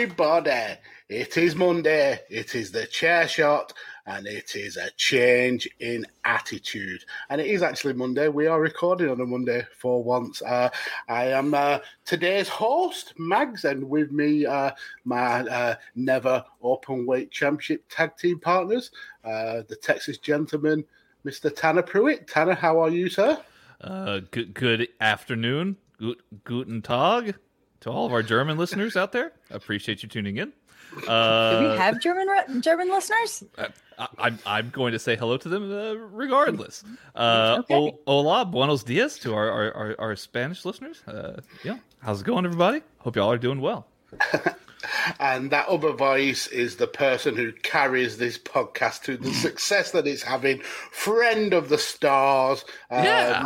Everybody. It is Monday. It is the chair shot, and it is a change in attitude. And it is actually Monday. We are recording on a Monday for once. Uh, I am uh, today's host, Mags, and with me, uh, my uh, never open weight championship tag team partners, uh, the Texas gentleman, Mr. Tanner Pruitt. Tanner, how are you, sir? Uh, good, good afternoon. Gut, guten Tag to all of our German listeners out there. Appreciate you tuning in. Uh, Do we have German re- German listeners? I, I'm, I'm going to say hello to them uh, regardless. Uh, Okay. o- hola, buenos dias to our, our, our, our Spanish listeners. Uh, yeah, how's it going, everybody? Hope y'all are doing well. And that other voice is the person who carries this podcast to the success that it's having. Friend of the stars. Um, Yeah.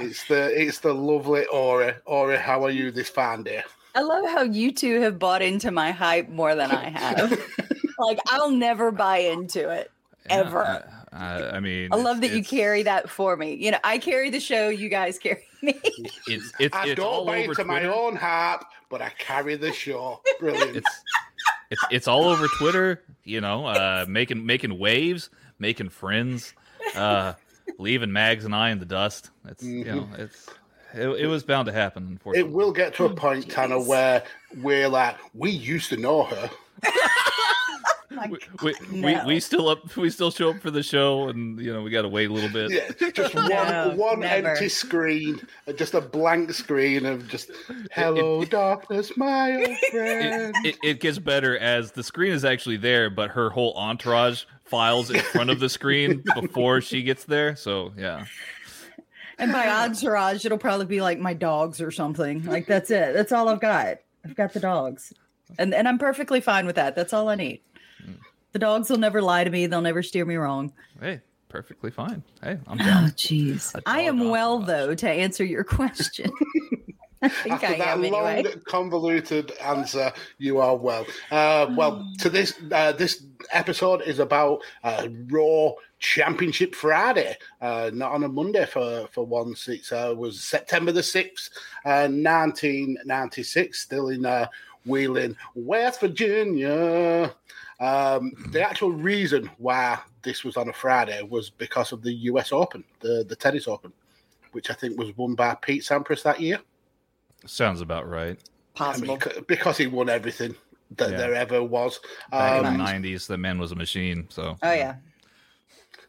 It's the it's the lovely Ori. Ori, how are you this fine day? I love how you two have bought into my hype more than I have. like I'll never buy into it ever. Yeah, I, I mean, I love that you carry that for me. You know, I carry the show, you guys carry me. It's it's, I it's all don't buy over into my own harp, but I carry the show. Brilliant. It's it's it's all over Twitter. You know, uh, making making waves, making friends, uh, leaving Mags and I in the dust. It's you know, it's it, it was bound to happen. Unfortunately, it will get to a point, Tanner, where we're like, we used to know her. we, we, No. we, we still up we still show up for the show, and you know we got to wait a little bit. Yeah, just one No, one never. empty screen, uh, just a blank screen of just "Hello, darkness, my old friend." It, it, it gets better as the screen is actually there, but her whole entourage files in front of the screen before she gets there. So yeah, and by entourage, it'll probably be like my dogs or something. Like that's it. That's all I've got. I've got the dogs. And and I'm perfectly fine with that. That's all I need. Hmm. The dogs will never lie to me. They'll never steer me wrong. hey, perfectly fine. Hey, I'm Oh, jeez. I am well, though, to answer your question. After I that long, anyway. convoluted answer, you are well. Uh, well, to this uh, this episode is about uh, Raw Championship Friday, uh, not on a Monday for for once. It uh, was September the sixth, uh, nineteen ninety six, still in uh, Wheeling, West Virginia. Um, the actual reason why this was on a Friday was because of the U.S. Open, the the tennis Open, which I think was won by Pete Sampras that year. Sounds about right. I mean, because he won everything that Yeah. there ever was. Back Um, in the '90s, the man was a machine. So Oh, yeah.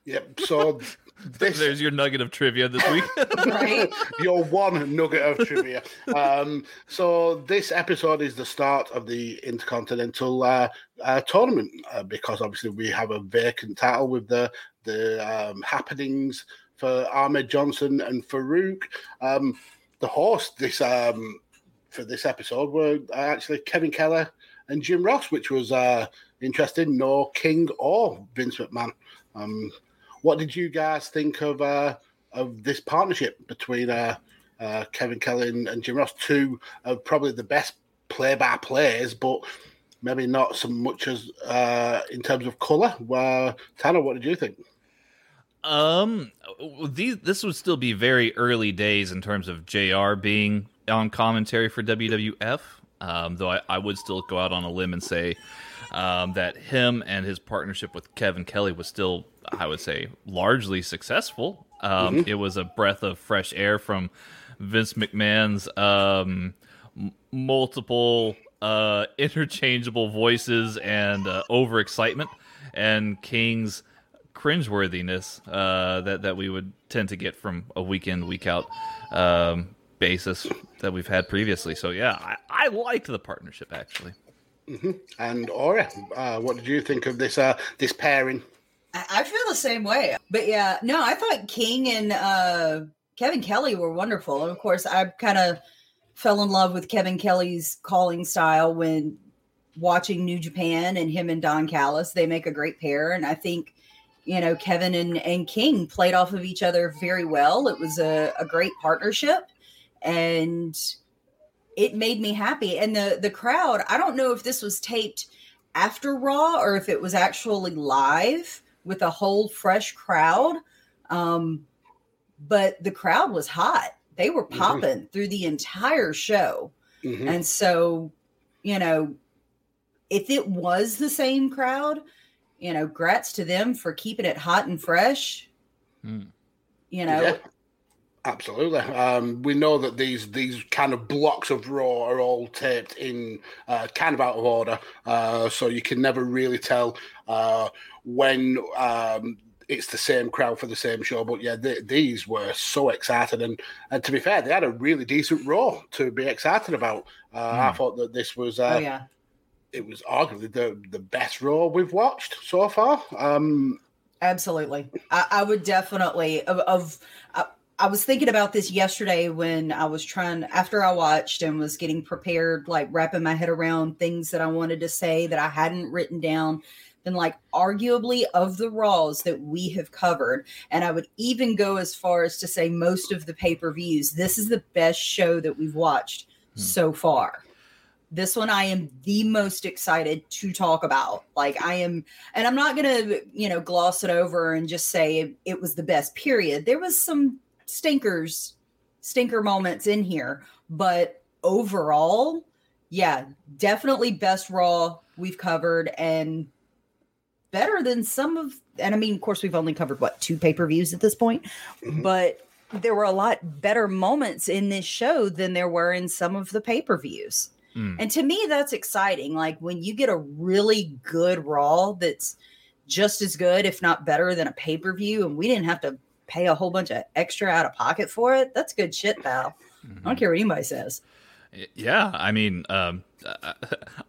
yep. So this there's your nugget of trivia this week. Right? your one nugget of trivia. Um, so this episode is the start of the Intercontinental uh, uh, tournament uh, because obviously we have a vacant title with the the um, happenings for Ahmed Johnson and Farouk. Um, the host this um, for this episode were actually Kevin Kelly and Jim Ross, which was uh, interesting. No King or Vince McMahon. Um, what did you guys think of uh, of this partnership between uh, uh, Kevin Kelly and, and Jim Ross, two of probably the best play by players, but maybe not so much as uh, in terms of color. Uh, Tanner, what did you think? Um, these this would still be very early days in terms of JR being on commentary for WWF. Um, though I, I would still go out on a limb and say um, that him and his partnership with Kevin Kelly was still, I would say, largely successful. Um, mm-hmm. It was a breath of fresh air from Vince McMahon's um, m- multiple uh, interchangeable voices and uh, overexcitement, and King's cringeworthiness uh, that that we would tend to get from a week in week out um, basis that we've had previously. So yeah, I, I liked the partnership actually. Mm-hmm. And Ori, uh, what did you think of this uh, this pairing? I feel the same way, but yeah, no, I thought King and uh, Kevin Kelly were wonderful, and of course, I kind of fell in love with Kevin Kelly's calling style when watching New Japan and him and Don Callis. They make a great pair, and I think you know, Kevin and, and King played off of each other very well. It was a, a great partnership and it made me happy. And the the crowd, I don't know if this was taped after Raw or if it was actually live with a whole fresh crowd. Um, but the crowd was hot. They were mm-hmm. popping mm-hmm. through the entire show. Mm-hmm. And so, you know, if it was the same crowd, you know, grats to them for keeping it hot and fresh. Mm. You know, yeah, absolutely. Um, we know that these these kind of blocks of raw are all taped in uh, kind of out of order, uh, so you can never really tell uh, when. Um, it's the same crowd for the same show, but yeah, these were so excited, and and to be fair, they had a really decent raw to be excited about. Mm. I hmm. thought that this was, uh, oh, yeah it was arguably the the best Raw we've watched so far. Um, Absolutely, I, I would definitely of. of I, I was thinking about this yesterday when I was trying after I watched and was getting prepared, like wrapping my head around things that I wanted to say that I hadn't written down. Then, like, arguably of the Raws that we have covered, and I would even go as far as to say most of the pay per views, this is the best show that we've watched hmm. so far. This one I am the most excited to talk about. Like I am, and I'm not gonna, you know, gloss it over and just say it, it was the best. Period. There was some stinkers, stinker moments in here, but overall, yeah, definitely best Raw we've covered and better than some of. And I mean, of course, we've only covered what two pay per views at this point, mm-hmm. but there were a lot better moments in this show than there were in some of the pay per views. Mm. And to me, that's exciting. Like when you get a really good Raw that's just as good, if not better, than a pay per view, and we didn't have to pay a whole bunch of extra out of pocket for it. That's good shit, pal. Mm-hmm. I don't mm-hmm. care what anybody says. Yeah, I mean, um, uh,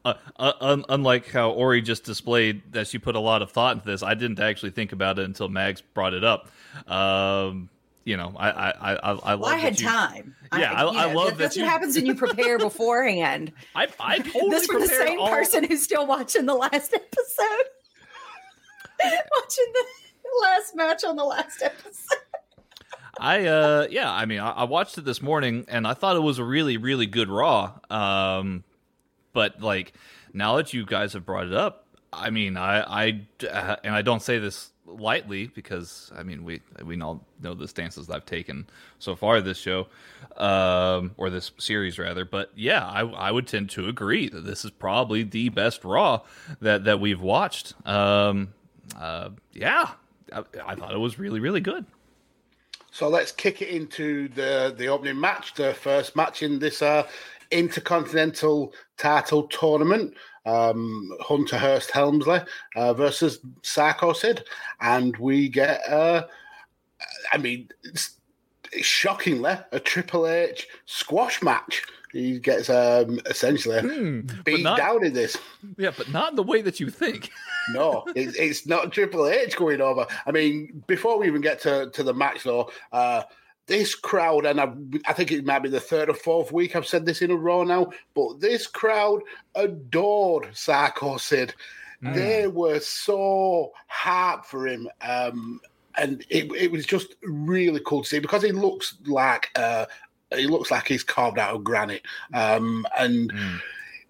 uh, uh, unlike how Ori just displayed that she put a lot of thought into this, I didn't actually think about it until Mags brought it up. Um, you know, I I I I, well, I had you, time. Yeah, I, I, I love that. That's what happens when you prepare beforehand. I I totally this for the same all... person who's still watching the last episode, watching the last match on the last episode. I uh yeah, I mean, I, I, watched it this morning and I thought it was a really really good Raw. Um, but like now that you guys have brought it up, I mean, I I uh, and I don't say this lightly because I mean we we all know the stances I've taken so far this show, um, or this series rather. But yeah, I, I would tend to agree that this is probably the best Raw that that we've watched. Um, uh, yeah, I, I thought it was really really good. So let's kick it into the the opening match, the first match in this uh, intercontinental title tournament um, Hunter Hearst Helmsley uh, versus Psycho Sid, and we get, uh, I mean, it's, it's shockingly a Triple H squash match. He gets um, essentially mm, beat not, down in this. Yeah, but not the way that you think. no, it, it's not Triple H going over. I mean, before we even get to, to the match, though, uh, this crowd, and I, I, think it might be the third or fourth week I've said this in a row now, but this crowd adored Psycho Sid. Mm. They were so hard for him. Um, and it, it was just really cool to see because he looks like uh, he looks like he's carved out of granite, um, and. Mm.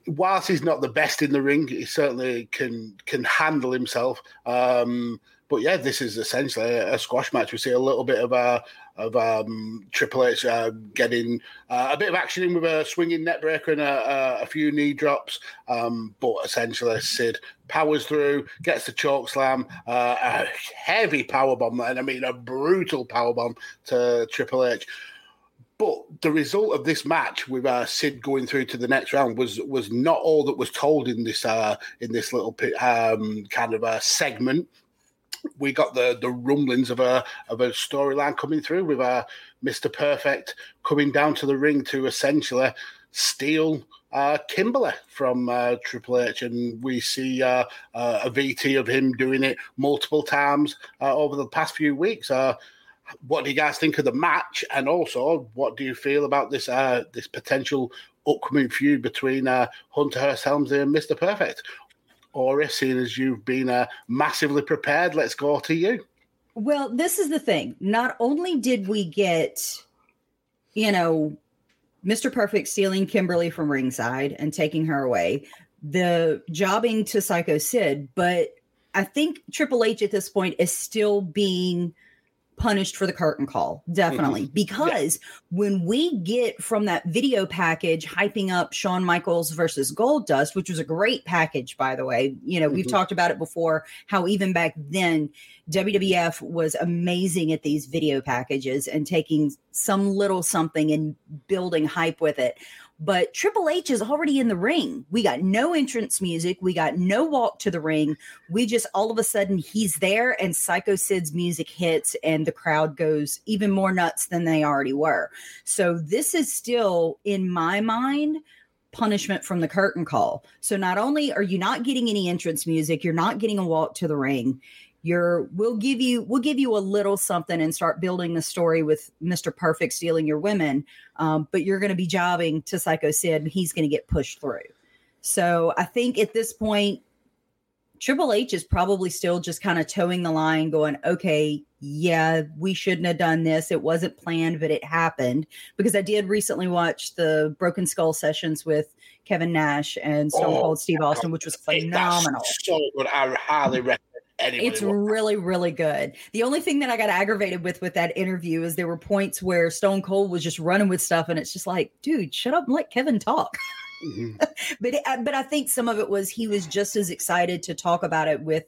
Whilst he's not the best in the ring, he certainly can can handle himself. Um, but yeah, this is essentially a, a, squash match. We see a little bit of a of um, Triple H uh, getting uh, a bit of action in with a swinging neckbreaker and a, a, a few knee drops. Um, but essentially, Sid powers through, gets the chokeslam, uh, a heavy power bomb, and I mean a brutal power bomb to Triple H. But the result of this match with uh, Sid going through to the next round was was not all that was told in this uh, in this little um, kind of a segment we got the the rumblings of a of a storyline coming through with uh, Mr. Perfect coming down to the ring to essentially steal uh, Kimberly from uh, Triple H, and we see uh, uh a VT of him doing it multiple times uh, over the past few weeks. Uh, what do you guys think of the match, and also what do you feel about this this potential upcoming feud between Hunter Hearst Helmsley and Mister Perfect? Ori seeing as you've been uh, massively prepared, let's go to you. Well, this is the thing. Not only did we get, you know, Mr. Perfect stealing Kimberly from ringside and taking her away, the jobbing to Psycho Sid, but I think Triple H at this point is still being punished for the curtain call definitely mm-hmm. because yeah. when we get from that video package hyping up Shawn Michaels versus Goldust which was a great package by the way you know mm-hmm. we've talked about it before how even back then WWF was amazing at these video packages and taking some little something and building hype with it but Triple H is already in the ring. We got no entrance music. We got no walk to the ring. We just all of a sudden he's there and Psycho Sid's music hits and the crowd goes even more nuts than they already were. So this is still in my mind punishment from the curtain call. So not only are you not getting any entrance music, you're not getting a walk to the ring you're we'll give you we'll give you a little something and start building the story with mr perfect stealing your women. Um, but you're going to be jobbing to psycho sid and he's going to get pushed through. So i think at this point triple h is probably still just kind of toeing the line going okay yeah we shouldn't have done this. It wasn't planned but it happened. Because i did recently watch the broken skull sessions with Kevin Nash and Stone oh, Cold Steve Austin, which was phenomenal. so good. I highly recommend it's really really good. The only thing that i got aggravated with with that interview is there were points where stone cold was just running with stuff and it's just like dude shut up and let kevin talk. Mm-hmm. but it, but i think some of it was he was just as excited to talk about it with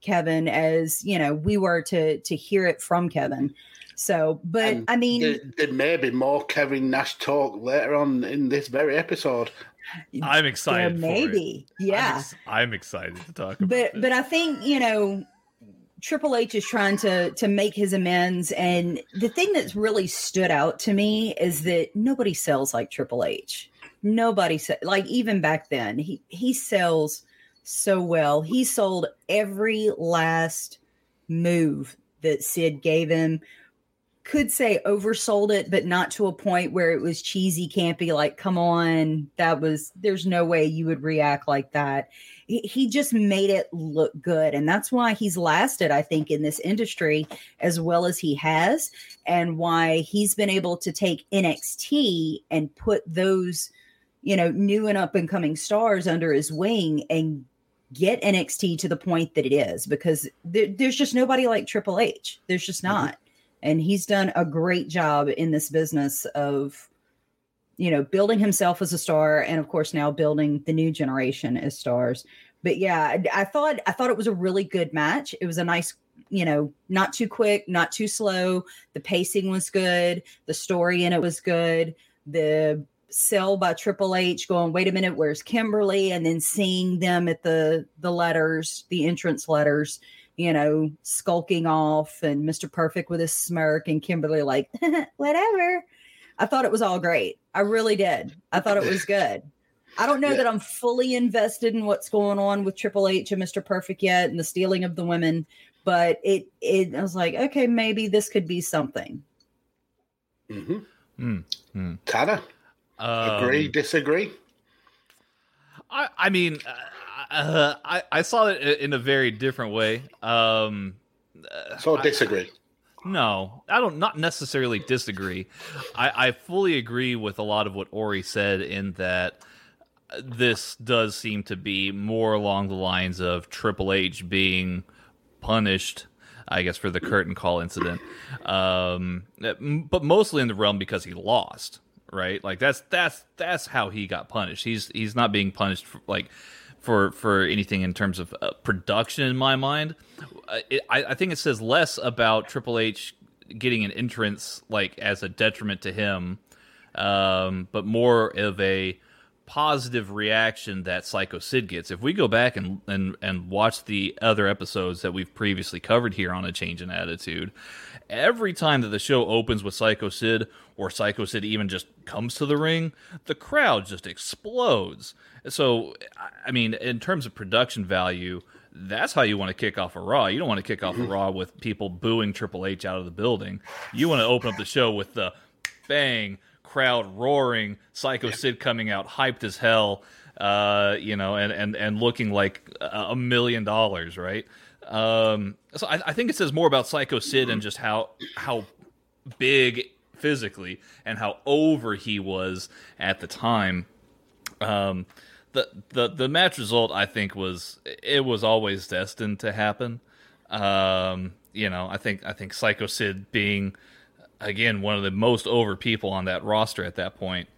kevin as you know we were to to hear it from kevin. So but and i mean there, there may be more kevin nash talk later on in this very episode I'm excited. maybe, yeah. I'm, ex- I'm, excited to talk about. It. But but I think you know, Triple H is trying to to make his amends, and the thing that's really stood out to me is that nobody sells like Triple H. Nobody se- like even back then. He he sells so well. He sold every last move that Sid gave him could say oversold it, but not to a point where it was cheesy, campy. Like, come on, that was, there's no way you would react like that. He, he just made it look good. And that's why he's lasted, I think, in this industry as well as he has, and why he's been able to take NXT and put those, you know, new and up and coming stars under his wing and get NXT to the point that it is because there, there's just nobody like Triple H. There's just mm-hmm. And he's done a great job in this business of you know building himself as a star and of course now building the new generation as stars. But yeah I, I, thought i thought it was a really good match. It was a nice you know not too quick not too slow. The pacing was good. The story in it was good. The sell by triple h going wait a minute where's kimberly? And then seeing them at the the letters the entrance letters you know, skulking off and Mr. Perfect with his smirk and Kimberly like, whatever. I thought it was all great. I really did. I thought it was good. I don't know yeah. that I'm fully invested in what's going on with Triple H and Mr. Perfect yet and the stealing of the women, but it it I was like, okay, maybe this could be something. Mm-hmm. Mm-hmm. Tanner, um, agree, disagree? I I mean, uh, uh, I I saw it in a very different way. Um, So disagree. No, I don't not necessarily disagree. I, I fully agree with a lot of what Ori said in that this does seem to be more along the lines of Triple H being punished, I guess, for the curtain call incident, um, but mostly in the realm because he lost. Right, like that's that's that's how he got punished. He's he's not being punished for like for for anything in terms of uh, production in my mind. I, I think it says less about Triple H getting an entrance like as a detriment to him, um, but more of a positive reaction that Psycho Sid gets. If we go back and, and and watch the other episodes that we've previously covered here on a change in attitude, every time that the show opens with Psycho Sid or Psycho Sid even just comes to the ring, the crowd just explodes. So, I mean, in terms of production value, that's how you want to kick off a Raw. You don't want to kick off a Raw with people booing Triple H out of the building. You want to open up the show with the bang crowd roaring, Psycho yeah. Sid coming out hyped as hell, uh, you know, and, and, and looking like a million dollars, right? Um, so I, I, think it says more about Psycho Sid and just how how big physically and how over he was at the time. Um, the the the match result I think was it was always destined to happen. Um, you know, I think I think Psycho Sid being again, one of the most over people on that roster at that point.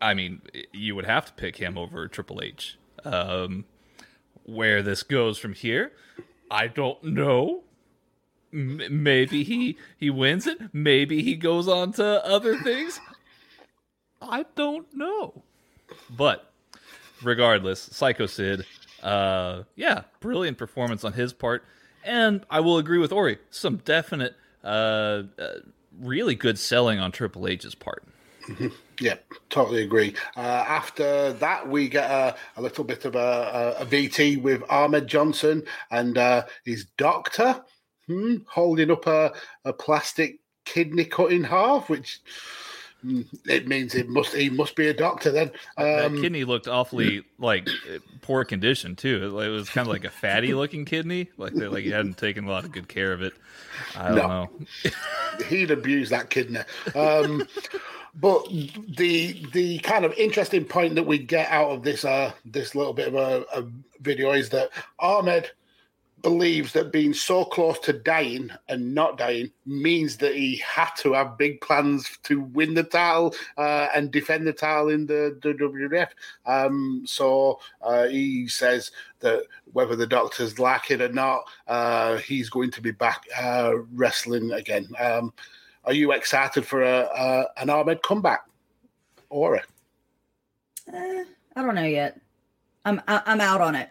I mean, you would have to pick him over Triple H. Um, where this goes from here, I don't know. M- maybe he he wins it. Maybe he goes on to other things. I don't know. But regardless, Psycho Sid, uh, yeah, brilliant performance on his part. And I will agree with Ori. Some definite uh, uh, really good selling on Triple H's part. Mm-hmm. Yeah, totally agree. Uh, after that, we get a, a little bit of a, a, a, VT with Ahmed Johnson and uh, his doctor hmm, holding up a, a plastic kidney cut in half, which it means it must he must be a doctor then. Um, that kidney looked awfully like poor condition too. It was kind of like a fatty looking kidney, like like he hadn't taken a lot of good care of it. I don't no. know. He'd abused that kidney. Um, but the the kind of interesting point that we get out of this uh this little bit of a, a video is that Ahmed believes that being so close to dying and not dying means that he had to have big plans to win the title uh, and defend the title in the, the WWF. Um, so uh, he says that whether the doctors like it or not, uh, he's going to be back uh, wrestling again. Um, are you excited for a, a an Ahmed comeback, Ori? Uh, I don't know yet. I'm I'm out on it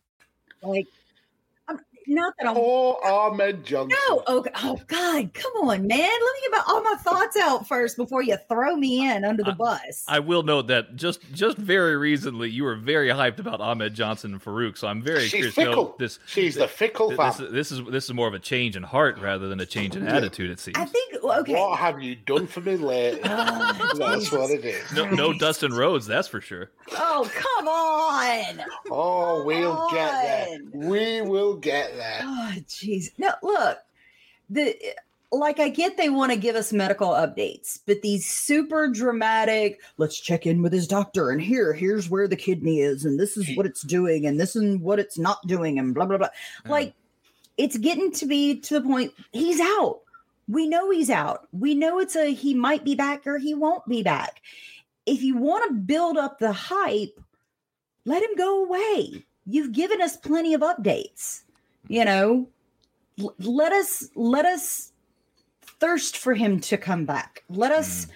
Like not that I'm. Poor Ahmed Johnson. No, oh, oh God, come on, man. Let me get my, all my thoughts out first before you throw me in under the I, bus. I will note that just just very recently you were very hyped about Ahmed Johnson and Farouk, so I'm very She's curious fickle. to know this. She's the fickle this, this, this, is this is more of a change in heart rather than a change in attitude. It seems. I think okay. What have you done for me lately? Oh, that's what it is. No, no Dustin Rhodes, that's for sure. Oh come on! Oh, we'll come get on. there. We will get there. Oh, jeez. Now look, the like I get they want to give us medical updates, but these super dramatic, let's check in with his doctor and here, here's where the kidney is, and this is what it's doing, and this is what it's not doing, and blah blah blah. Like it's getting to be to the point he's out. We know he's out. We know it's a he might be back or he won't be back. If you want to build up the hype, let him go away. You've given us plenty of updates. You know, L- let us let us thirst for him to come back. Let us mm.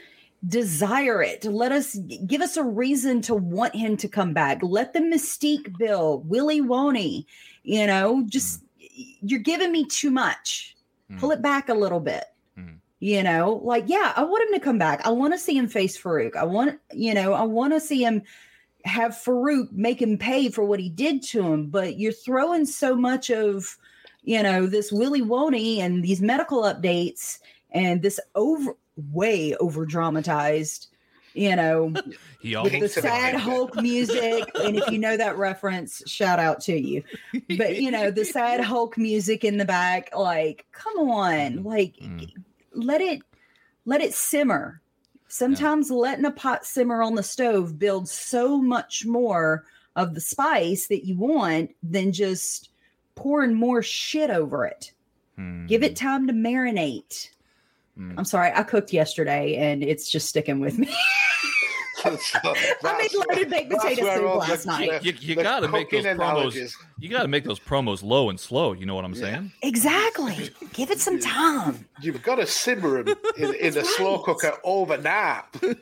desire it. Let us give us a reason to want him to come back. Let the mystique build. Willie Woney, you know, just mm. you're giving me too much. Mm. Pull it back a little bit. Mm. You know, like, yeah, I want him to come back. I want to see him face Farouk. I want, you know, I want to see him have Farouk make him pay for what he did to him. But you're throwing so much of, you know, this Willie Woney and these medical updates and this over way over dramatized, you know, He with the Thanks to the sad. Hulk music. and if you know that reference, shout out to you. But you know, the sad Hulk music in the back, like, come on, like Mm. let it let it simmer. Sometimes letting a pot simmer on the stove builds so much more of the spice that you want than just pouring more shit over it. Hmm. Give it time to marinate. Mm. I'm sorry, I cooked yesterday and it's just sticking with me. I made loaded baked potato soup last the- night. You, you the gotta make those cooking promos. You gotta make those promos low and slow. You know what I'm Yeah. saying? Exactly. Give it some time. You've got to simmer them in, in a That's slow cooker overnight, and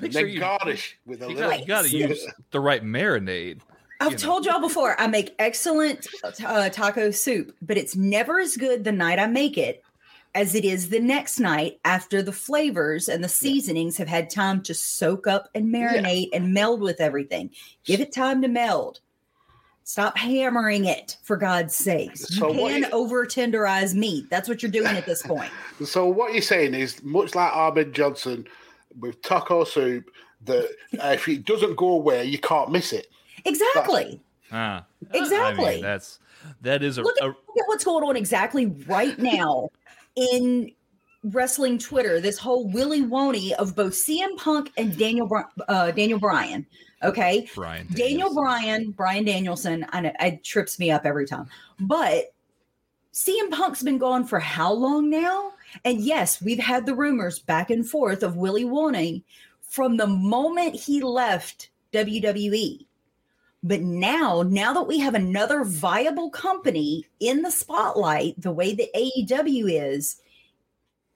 Make then sure you, garnish with a you, little. gotta, you gotta use the right marinade. I've You know. told y'all before, I make excellent uh, taco soup, but it's never as good the night I make it as it is the next night after the flavors and the seasonings have had time to soak up and marinate and meld with everything. Give it time to meld. Stop hammering it, for God's sakes. So you what can you- over tenderize meat. That's what you're doing at this point. So what you're saying is, much like Ahmed Johnson with taco soup, that uh, if it doesn't go away, you can't miss it. Exactly. Ah, Exactly. I mean, that's that is a, look, at, a look at what's going on exactly right now in wrestling Twitter. This whole Willy Woney of both CM Punk and Daniel uh, Daniel Bryan. Okay, Brian Daniel Bryan, Brian Danielson. I know it trips me up every time, but CM Punk's been gone for how long now? And yes, we've had the rumors back and forth of Willy Woney from the moment he left WWE. But now, now that we have another viable company in the spotlight, the way that AEW is,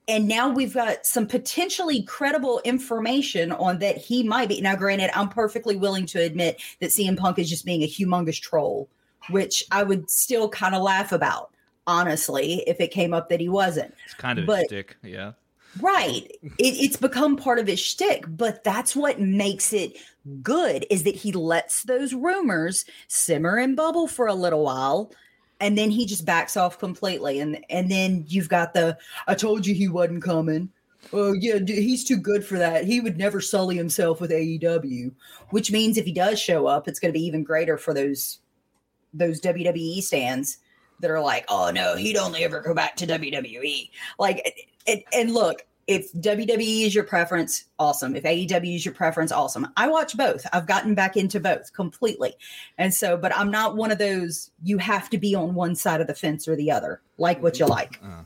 and now we've got some potentially credible information on that he might be. Now, granted, I'm perfectly willing to admit that CM Punk is just being a humongous troll, which I would still kind of laugh about, honestly, if it came up that he wasn't. It's kind of a but- stick, yeah. Right. It, it's become part of his shtick, but that's what makes it good is that he lets those rumors simmer and bubble for a little while. And then he just backs off completely. And and then you've got the I told you he wasn't coming. Oh yeah, he's too good for that. He would never sully himself with AEW. Which means if he does show up, it's gonna be even greater for those those WWE stands that are like, oh no, he'd only ever go back to WWE. Like, and, and look, if WWE is your preference, awesome. If AEW is your preference, awesome. I watch both. I've gotten back into both completely. And so, but I'm not one of those, you have to be on one side of the fence or the other. Like what you mm-hmm. like. Uh,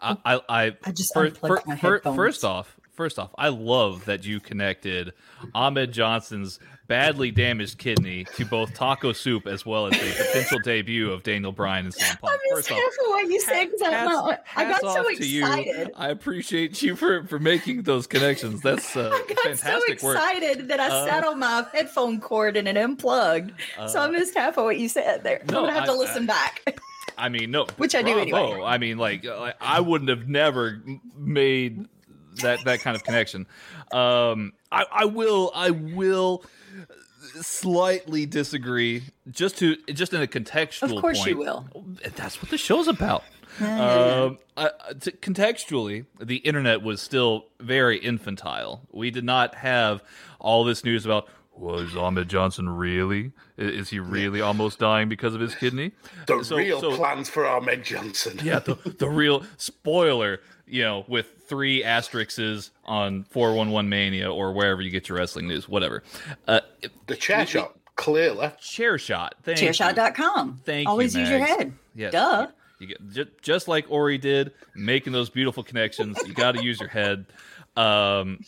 I, I, I, I just my fir- headphones. first off, first off, I love that you connected Ahmed Johnson's badly damaged kidney to both taco soup as well as the potential debut of Daniel Bryan and CM Punk. I'm just First off, careful what you say because I'm hats- not. I got so off to you. excited. I appreciate you for, for making those connections. That's uh, I got fantastic so work. excited that I Uh, sat on my headphone cord and it unplugged. so I Uh, missed half of what you said there. no, I'm gonna have to I- listen back. I mean, no, Which I do anyway. I mean, like, uh, like, I wouldn't have never made that that kind of connection. Um, I, I will, I will slightly disagree, just to just in a contextual. Of course point. you will. That's what the show's about. Um, I, I- to, contextually, the internet was still very infantile. We did not have all this news about was Ahmed Johnson really? Is he really almost dying because of his kidney? The So- real so- plans for Ahmed Johnson. yeah, the, the real spoiler, you know, with three asterisks on 411 Mania or wherever you get your wrestling news, whatever. Uh, The chair shot. Clearly. Chair Chairshot. Thank you. Chairshot.com. Thank Always you. use your head. Yes. Duh. You get just, just like Ori did, making those beautiful connections. You got to use your head. Um,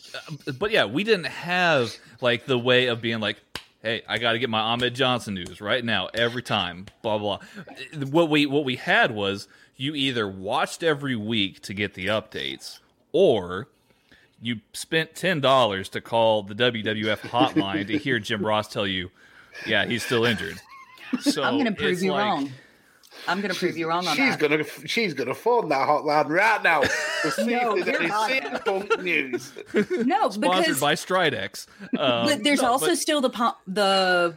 but yeah, we didn't have like the way of being like, "Hey, I got to get my Ahmed Johnson news right now every time." Blah blah. What we what we had was you either watched every week to get the updates, or you spent ten dollars to call the WWF hotline to hear Jim Ross tell you, "Yeah, he's still injured." So I'm going to prove you like- wrong. I'm going to prove you wrong on She's that. gonna she's gonna phone that hotline right now to see No, if there's any not. CM Punk news. no, sponsored because by Stridex. Um, but there's no, also but- still the the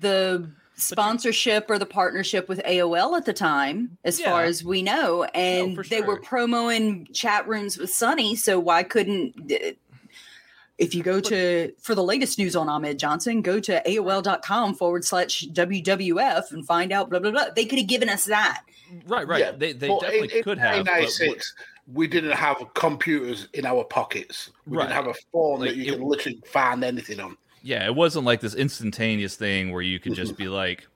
the sponsorship or the partnership with AOL at the time, as far as we know, and for they were sure. promoing chat rooms with Sunny. So why couldn't? If you go to for the latest news on Ahmed Johnson, go to AOL.com forward slash WWF and find out blah blah blah. They could have given us that. right, right. Yeah, they they but definitely in, in could have. but what- 1996, we didn't have computers in our pockets. We Right. didn't have a phone Like, that you it- can literally find anything on. Yeah, it wasn't like this instantaneous thing where you could just be like,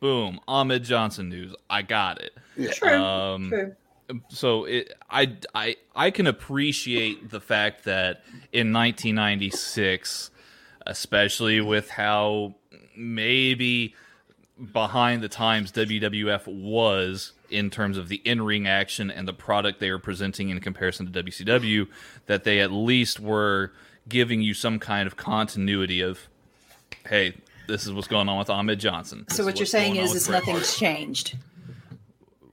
"Boom, Ahmed Johnson news, I got it." Yeah. Um, so it, I, I, I can appreciate the fact that in 1996, especially with how maybe behind the times WWF was in terms of the in-ring action and the product they were presenting in comparison to WCW, that they at least were giving you some kind of continuity of, hey, this is what's going on with Ahmed Johnson. This So what you're saying is, is nothing's Hart. changed.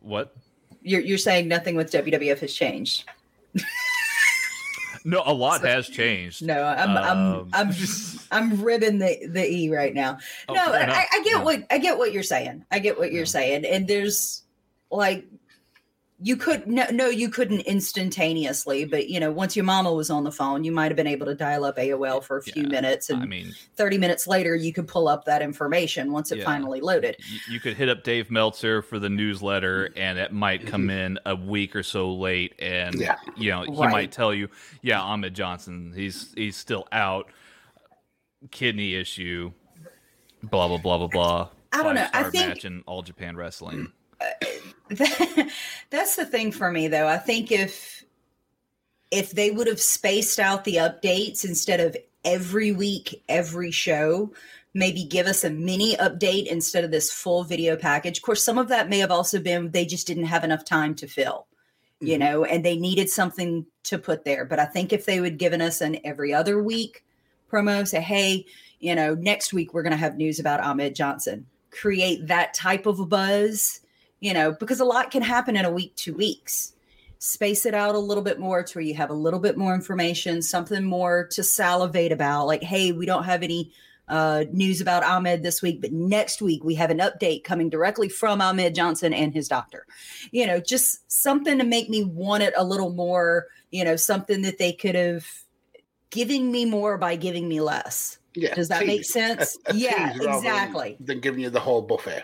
What? You're you're saying nothing with WWF has changed. No, a lot has changed. No, I'm Um, I'm I'm I'm ribbing the the e right now. Oh, no. I, I get Yeah. what I get what you're saying. I get what you're Yeah. saying, and there's like you could no, no you couldn't instantaneously but you know once your mama was on the phone you might have been able to dial up aol for a few Yeah, minutes and I mean, 30 minutes later you could pull up that information once it Yeah. finally loaded you, you could hit up Dave Meltzer for the newsletter, mm-hmm. and it might come mm-hmm. in a week or so late, and Yeah. you know he Right. might tell you, "Yeah, Ahmed Johnson, he's he's still out, kidney issue, blah blah blah blah blah." I don't know. I think- match in All Japan Wrestling. Uh, that's the thing for me though. I think if if they would have spaced out the updates instead of every week every show maybe give us a mini update instead of this full video package. Of course some of that may have also been they just didn't have enough time to fill you Mhm. know and they needed something to put there. But i think if they would given us an every other week promo say hey you know next week we're going to have news about ahmed johnson. Create that type of a buzz you know because a lot can happen in a week two weeks. Space it out a little bit more to where you have a little bit more information something more to salivate about like hey we don't have any uh, news about ahmed this week but next week we have an update coming directly from ahmed johnson and his doctor. You know just something to make me want it a little more you know something that they could have giving me more by giving me less. Yeah, does that make sense? Yeah tease exactly. Than giving you the whole buffet.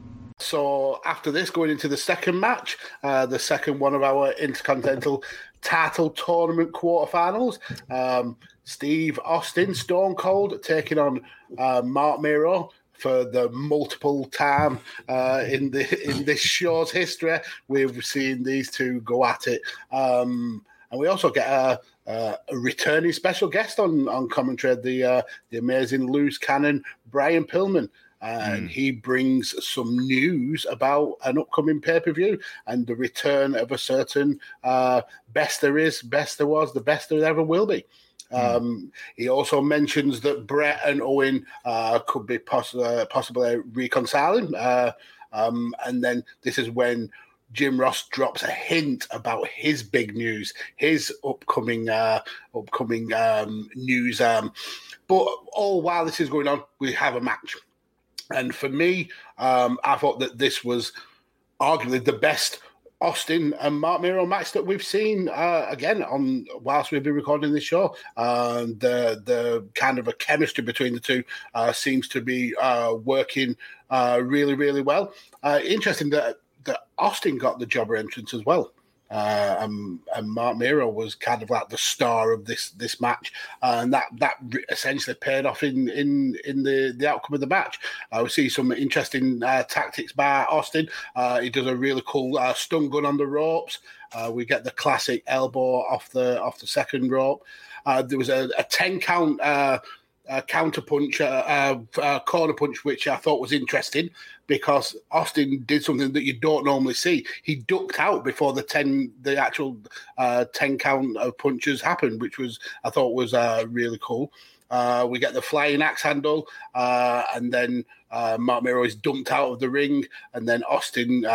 So after this, going into the second match, uh, the second one of our Intercontinental Title Tournament quarterfinals, um, Steve Austin, Stone Cold, taking on uh, Marc Mero for the multiple time uh, in the in this show's history. We've seen these two go at it, um, and we also get a, a, returning special guest on on commentary, the uh, the amazing loose cannon Brian Pillman and mm. he brings some news about an upcoming pay per view and the return of a certain uh, best there is, best there was, the best there ever will be. Mm. Um, he also mentions that Bret and Owen uh, could be poss- uh, possibly reconciling. Uh, um, and then this is when Jim Ross drops a hint about his big news, his upcoming uh, upcoming um, news. Um, but all while this is going on, we have a match. And for me, um, I thought that this was arguably the best Austin and Marc Mero match that we've seen uh, again on whilst we've been recording this show. Uh, the the kind of a chemistry between the two uh, seems to be uh, working uh, really really well. Uh, interesting that that Austin got the jobber entrance as well. Uh, and, and Marc Mero was kind of like the star of this this match, uh, and that that essentially paid off in in in the the outcome of the match. Uh, we see some interesting uh, tactics by Austin. Uh, he does a really cool uh, stun gun on the ropes. we get the classic elbow off the off the second rope. there was a, a ten count uh, counter punch, uh, uh, corner punch, which I thought was interesting because Austin did something that you don't normally see. He ducked out before the ten, the actual uh, ten count of punches happened, which was I thought was uh, really cool. Uh, we get the flying axe handle, and then Marc Mero is dumped out of the ring, and then Austin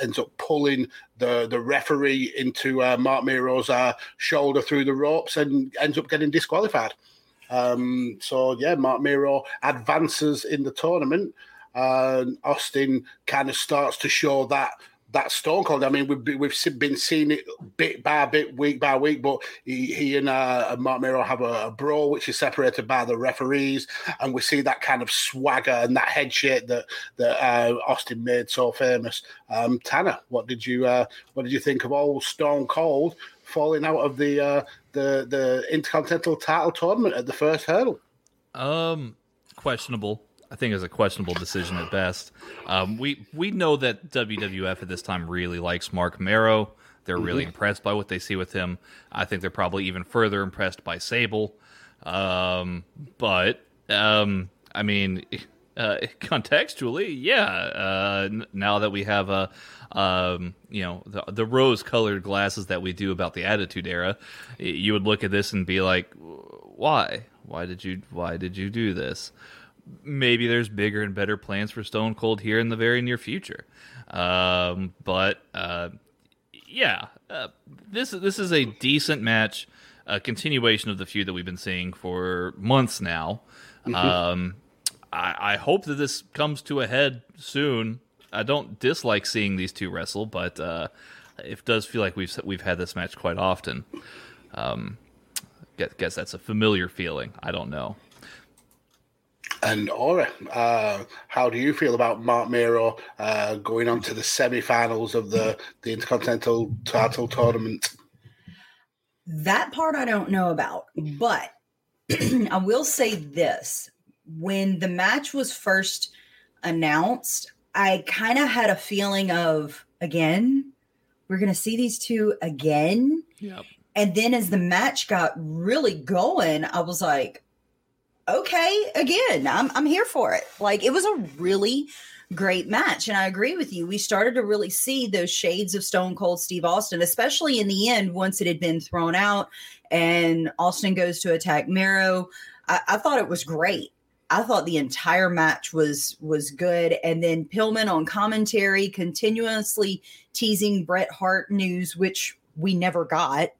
ends up pulling the the referee into Marc Mero's shoulder through the ropes and ends up getting disqualified. Um, so yeah, Marc Mero advances in the tournament. And Austin kind of starts to show that that Stone Cold. I mean, we've we've been seeing it bit by bit, week by week. But he, he and uh, Marc Mero have a, a, brawl, which is separated by the referees, and we see that kind of swagger and that head shake that that uh, Austin made so famous. Um, Tanner, what did you uh, what did you think of old Stone Cold falling out of the uh, the the Intercontinental Title tournament at the first hurdle? Um, questionable. I think is a questionable decision at best. Um, we we know that WWF at this time really likes Marc Mero. They're mm-hmm. really impressed by what they see with him. I think they're probably even further impressed by Sable. Um, but um, I mean, uh, contextually, yeah. Uh, n- now that we have a, um, you know, the, the rose-colored glasses that we do about the Attitude Era, you would look at this and be like, "Why? Why did you? Why did you do this?" Maybe there's bigger and better plans for Stone Cold here in the very near future. Um, but uh, yeah, uh, this this is a decent match, a continuation of the feud that we've been seeing for months now. Mm-hmm. Um, I, I hope that this comes to a head soon. I don't dislike seeing these two wrestle, but uh, it does feel like we've we've had this match quite often. Um, guess, guess that's a familiar feeling. I don't know. And Ori, uh, how do you feel about Marc Mero uh, going on to the semi-finals of the the Intercontinental Title Tournament? That part I don't know about, but I will say this: when the match was first announced, I kind of had a feeling of again, we're going to see these two again. Yep. And then as the match got really going, I was like, okay, again, I'm I'm here for it. Like it was a really great match. And I agree with you. We started to really see those shades of Stone Cold Steve Austin, especially in the end, once it had been thrown out and Austin goes to attack Mero. I, I thought it was great. I thought the entire match was was good, and then Pillman on commentary continuously teasing Bret Hart news, which we never got,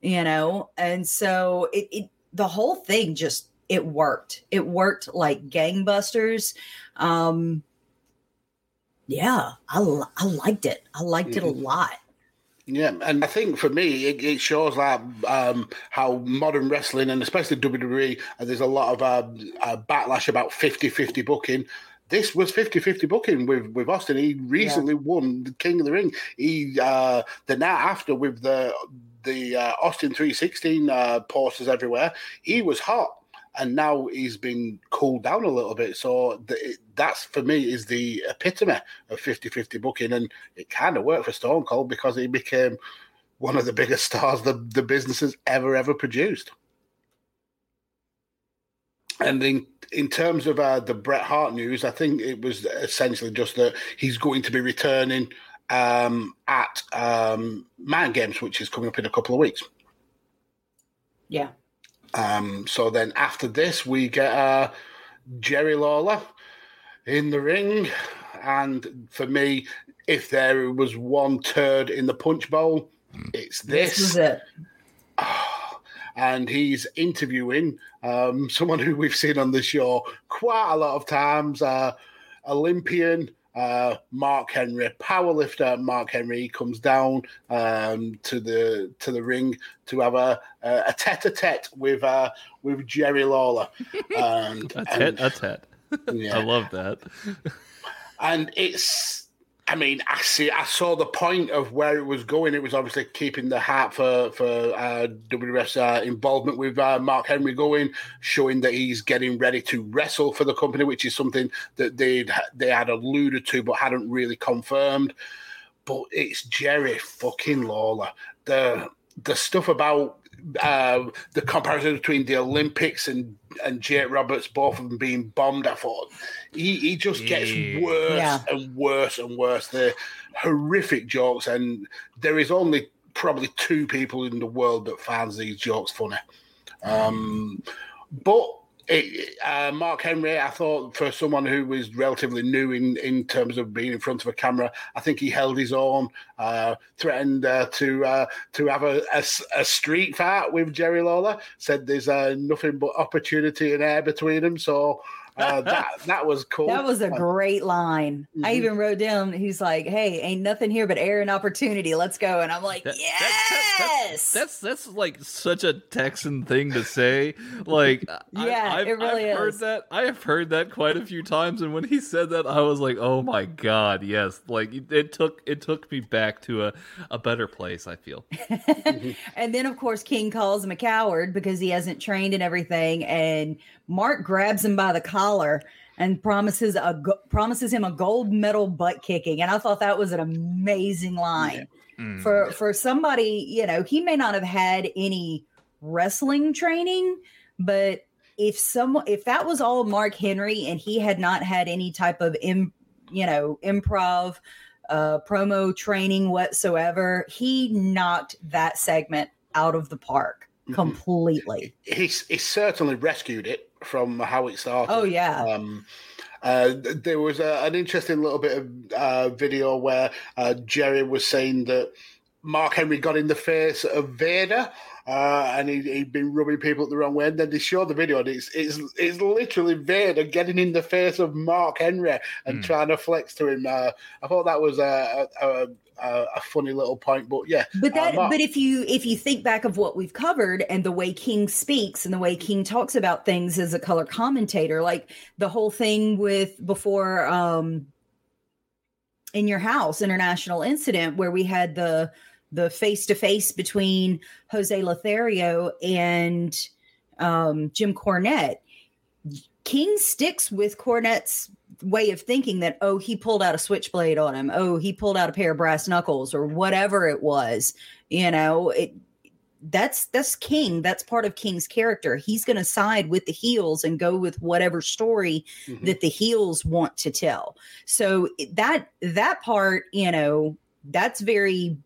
you know, and so it, it the whole thing just it worked. It worked like gangbusters. Um, yeah, I I liked it. I liked mm-hmm. it a mm-hmm. lot. Yeah, and I think for me, it, it shows like um, how modern wrestling and especially WWE, uh, there's a lot of uh, uh, backlash about 50 50 booking. this was 50-50 booking with with Austin. He recently yeah. won the King of the Ring. He uh, the night after with the the uh, Austin 316 uh, posters everywhere, he was hot. And now he's been cooled down a little bit. So that's for me is the epitome of 50 50 booking. And it kind of worked for Stone Cold because he became one of the biggest stars the, the business has ever, ever produced. And in in terms of uh, the Bret Hart news, I think it was essentially just that he's going to be returning um, at um, Mind Games, which is coming up in a couple of weeks. Yeah. Um, so then after this, we get uh, Jerry Lawler in the ring. And for me, if there was one turd in the punch bowl, it's this. This is it. and he's interviewing um, someone who we've seen on the show quite a lot of times, uh, Olympian uh, Mark Henry, powerlifter Mark Henry, comes down um, to the to the ring to have a a tete a tete with uh, with Jerry Lawler. And, a tete a tete. Yeah. I love that. and it's I mean, I see. I saw the point of where it was going. It was obviously keeping the heart for for uh, WWF's uh, involvement with uh, Mark Henry going, showing that he's getting ready to wrestle for the company, which is something that they they had alluded to but hadn't really confirmed. But it's Jerry fucking Lawler. The the stuff about uh, the comparison between the Olympics and and Jake Roberts, both of them being bombed. I thought he, he just gets worse yeah. and worse and worse. The horrific jokes, and there is only probably two people in the world that finds these jokes funny. Um, but it, uh, Mark Henry, I thought for someone who was relatively new in, in terms of being in front of a camera, I think he held his own. Uh, threatened uh, to uh, to have a, a, a, street fight with Jerry Lawler. Said there's uh, nothing but opportunity and air between them. So uh, that that was cool. That was a great line. Mm-hmm. I even wrote down. He's like, "Hey, ain't nothing here but air and opportunity. Let's go." And I'm like, that, "Yes." That, that's, that's that's like such a Texan thing to say. Like, yeah, I, have it really I've is. Heard that I have heard that quite a few times, and when he said that, I was like, "Oh my god, yes!" Like it, it took it took me back to a a better place. I feel. and then, of course, King calls him a coward because he hasn't trained and everything, and Mark grabs him by the collar and promises a promises him a gold medal butt kicking and i thought that was an amazing line yeah. mm. for for somebody you know he may not have had any wrestling training but if someone if that was all mark henry and he had not had any type of Im, you know improv uh promo training whatsoever he knocked that segment out of the park mm-hmm. completely he's he certainly rescued it from how it started. Oh yeah. Um, uh, there was a, an interesting little bit of uh, video where uh, Jerry was saying that Mark Henry got in the face of Vader. Uh, and he, had been rubbing people at the wrong way. And then they showed the video, and it's it's it's literally Vader getting in the face of Mark Henry and mm. trying to flex to him. Uh, I thought that was a, a, a, a funny little point. But yeah, but that uh, but if you if you think back of what we've covered and the way King speaks and the way King talks about things as a color commentator, like the whole thing with before um in your house international incident where we had the the face to face between Jose Lothario and um, Jim Cornette. King sticks with Cornette's way of thinking that oh he pulled out a switchblade on him. Oh he pulled out a pair of brass knuckles or whatever it was. You know it that's that's king. That's part of king's character. He's going to side with the heels and go with whatever story mm-hmm. that the heels want to tell. So that that part you know that's very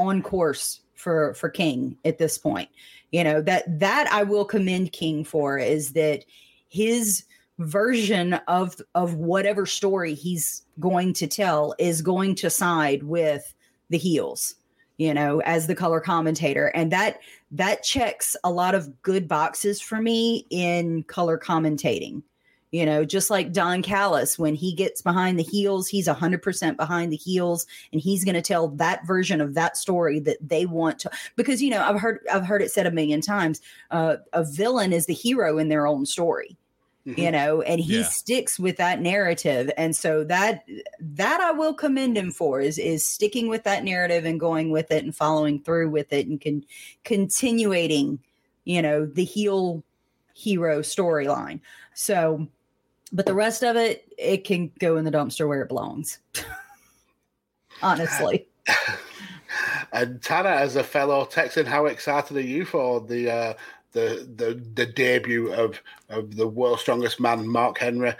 on course for for king at this point. You know that that i will commend king for is that his version of of whatever story he's going to tell is going to side with the heels you know as the color commentator. And that that checks a lot of good boxes for me in color commentating you know just like don callis when he gets behind the heels he's 100% behind the heels and he's going to tell that version of that story that they want to because you know i've heard i've heard it said a million times uh, a villain is the hero in their own story you know and he Yeah. sticks with that narrative and so that that i will commend him for is is sticking with that narrative and going with it and following through with it and con- continuating you know the heel hero storyline so but the rest of it it can go in the dumpster where it belongs honestly And Tanner, as a fellow Texan, how excited are you for the uh, the the the debut of of the world's strongest man, Mark Henry?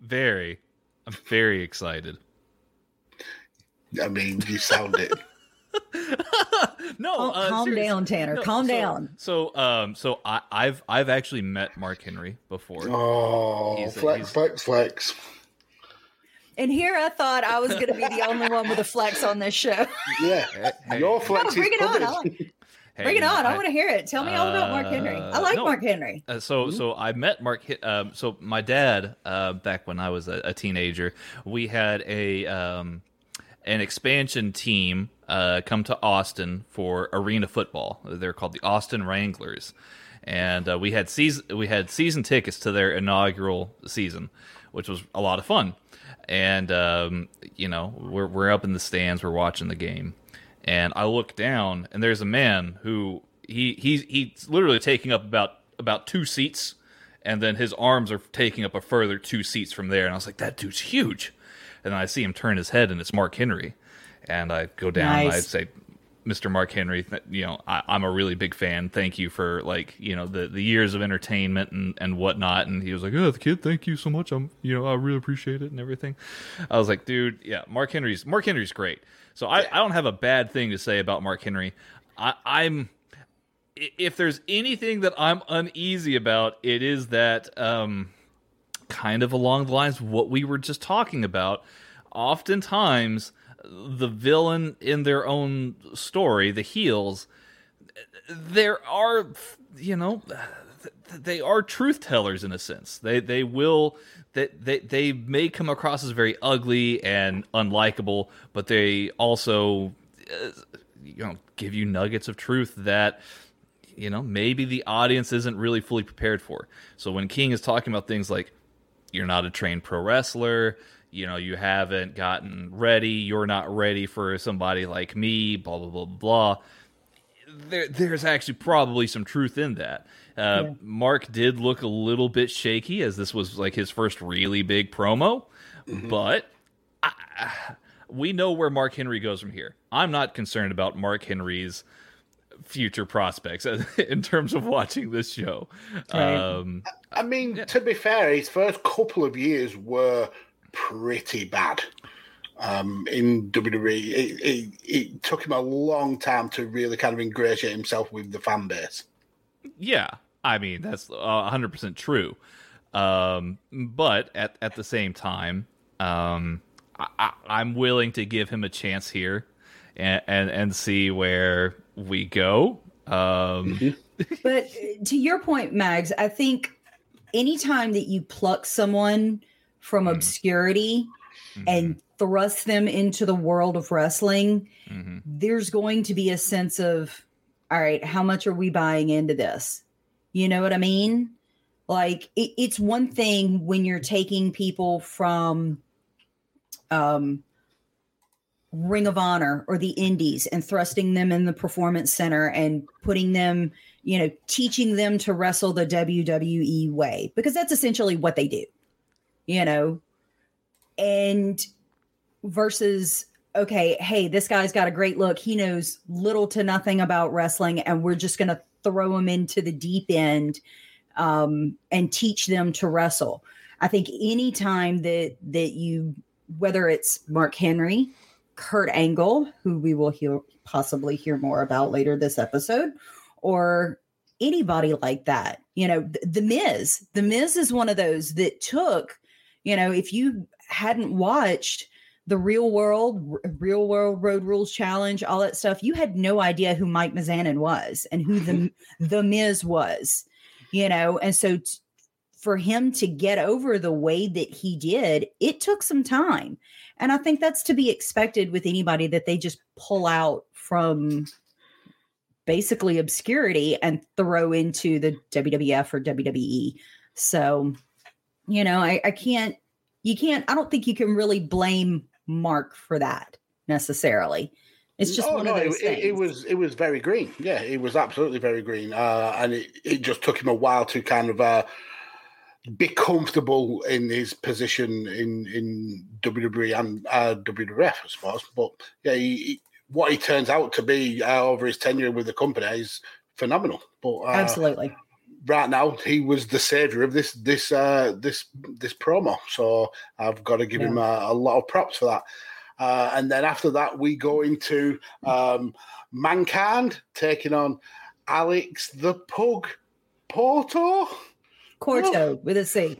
Very, I'm very excited. I mean, you sound it. no, Calm- uh, calm down, Tanner. No, Calm so- down. So, um, so I, I've I've actually met Mark Henry before. Oh, He's flex, he's- flex, flex. and here i thought i was going to be the only one with a flex on this show Yeah, Hey, your No, flex is bring it on. covered. I hey, Bring it on. I, want to hear it. Tell me all about Mark Henry. I Uh, like no. Mark Henry. Uh, so so I met Mark. Um, so my dad, uh, back when I was a, a teenager, we had a um, an expansion team uh, come to Austin for arena football. They're called the Austin Wranglers, and uh, we had season we had season tickets to their inaugural season, which was a lot of fun. And um, you know, we're we're up in the stands, we're watching the game, and I look down, and there's a man who he he's he's literally taking up about about two seats, and then his arms are taking up a further two seats from there, and I was like, that dude's huge. And I see him turn his head, and it's Mark Henry, and I go down, and I Nice. say, Mr. Mark Henry, you know, I, I'm a really big fan. Thank you for like, you know, the, the years of entertainment and, and whatnot. And he was like, oh, the kid, thank you so much. I'm, you know, I really appreciate it and everything. I was like, dude, yeah, Mark Henry's, Mark Henry's great. So I, I don't have a bad thing to say about Mark Henry. I, I'm, if there's anything that I'm uneasy about, it is that, um, kind of along the lines of what we were just talking about. Oftentimes, the villain in their own story, the heels, there are, you know, they are truth tellers in a sense. They they will that they, they may come across as very ugly and unlikable, but they also, uh, you know, give you nuggets of truth that you know maybe the audience isn't really fully prepared for. So when King is talking about things like you're not a trained pro wrestler, you know, you haven't gotten ready, you're not ready for somebody like me, blah blah blah blah. There, there's actually probably some truth in that. Uh, Mark did look a little bit shaky as this was like his first really big promo, but I, we know where Mark Henry goes from here. I'm not concerned about Mark Henry's future prospects in terms of watching this show. Right. Um, I mean, to be fair, his first couple of years were pretty bad. Um, in WWE, it, it, it took him a long time to really kind of ingratiate himself with the fan base. Yeah, I mean that's uh, hundred percent true. Um, but at at the same time, um, I, I, I'm willing to give him a chance here, and and, and see where we go. Um, But to your point, Mags, I think anytime that you pluck someone from obscurity and thrust them into the world of wrestling, mhm. there's going to be a sense of, all right, how much are we buying into this? You know what I mean? Like it, it's one thing when you're taking people from um Ring of Honor or the Indies and thrusting them in the performance center and putting them, you know, teaching them to wrestle the WWE way because that's essentially what they do, you know. And versus, okay, hey, this guy's got a great look. He knows little to nothing about wrestling, and we're just going to throw him into the deep end um, and teach them to wrestle. I think anytime that that you, whether it's Mark Henry, Kurt Angle, who we will hear possibly hear more about later this episode, or anybody like that. You know, th- the Miz. The Miz is one of those that took. You know, if you hadn't watched the Real World, Real World Road Rules Challenge, all that stuff, you had no idea who Mike Mizanin was and who the the Miz was. You know, and so. T- for him to get over the way that he did, it took some time. And I think that's to be expected with anybody that they just pull out from basically obscurity and throw into the WWF or WWE. So, you know, I, I can't, you can't, I don't think you can really blame Mark for that necessarily. It's just Oh, one no, of those it, things. it was it was very green. Yeah, it was absolutely very green, uh, and it, it just took him a while to kind of uh, be comfortable in his position in in WWE and uh, WWF, I suppose. But yeah, he, he- what he turns out to be uh, over his tenure with the company is phenomenal. But uh, Absolutely. Right now, he was the savior of this this uh, this this promo. So I've got to give him a, a lot of props for that. Uh, and then after that, we go into um, Mankind taking on Alex the Pug Porteau. Corto with a C.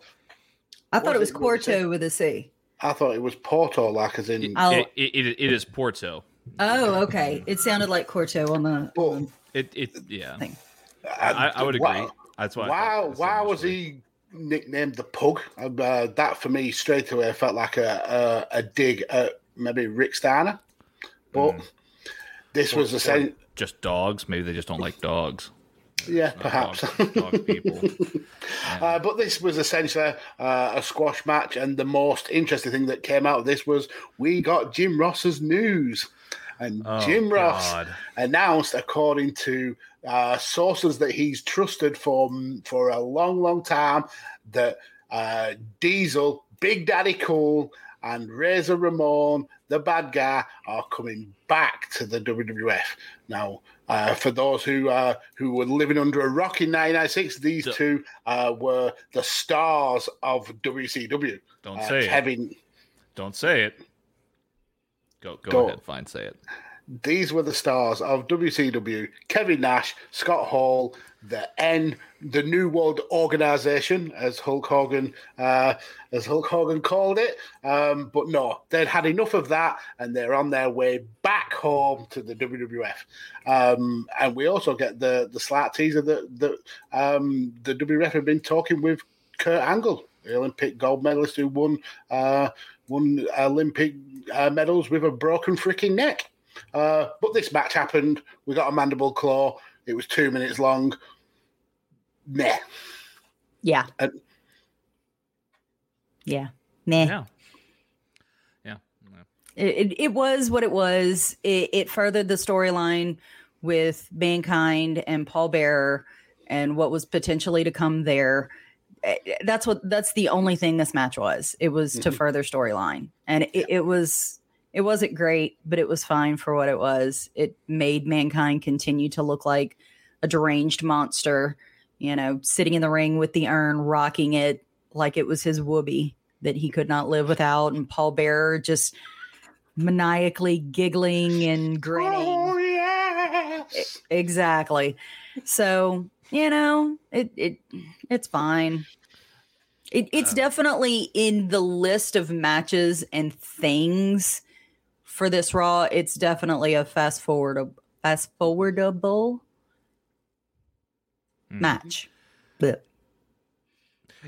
I thought Was it was it- was? Corto with a C. I thought it was Porteau, like as in. It, it, it, it is Porteau. Oh, okay. It sounded like Corto on the. But It it yeah. Thing. I, I would agree. Wow. That's why. I Why, was he nicknamed the Pug? Uh, that for me straight away felt like a a, a dig at maybe Rick Steiner, but this was the same. Just dogs. Maybe they just don't like dogs. Yeah, Not perhaps. Dog, dog people. Uh, but this was essentially uh, a squash match, and the most interesting thing that came out of this was we got Jim Ross's news. And Oh, Jim Ross God. announced, according to uh, sources that he's trusted for for a long, long time, that uh, Diesel, Big Daddy Cool, and Razor Ramon, the bad guy, are coming back to the WWF. Now, uh, for those who uh, who were living under a rock in 1996, these two uh, were the stars of WCW. Don't Uh, say it. Kevin, Don't say it. Go go, Go. ahead. Fine. Say it. These were the stars of WCW: Kevin Nash, Scott Hall, the N, the New World Organization, as Hulk Hogan, uh, as Hulk Hogan called it. Um, but no, they'd had enough of that, and they're on their way back home to the WWF. Um, and we also get the the slight teaser that um, the WWF have been talking with Kurt Angle, the Olympic gold medalist who won uh, won Olympic uh, medals with a broken freaking neck. Uh, but this match happened. We got a mandible claw. It was two minutes long. Meh. Yeah. And- yeah. Meh. Yeah. Yeah. It, it, it was what it was. It, it furthered the storyline with Mankind and Paul Bearer and what was potentially to come there. Eh, That's what. That's the only thing this match was. It was to Mhm. further storyline, and it, it was. It wasn't great, but it was fine for what it was. It made Mankind continue to look like a deranged monster. You know, sitting in the ring with the urn, rocking it like it was his whoopee that he could not live without, and Paul Bearer just maniacally giggling and grinning. Oh yes. Exactly. So, you know, it it it's fine. It, it's uh. definitely in the list of matches and things for this Raw. It's definitely a fast forward a fast forwardable Mhm. match. But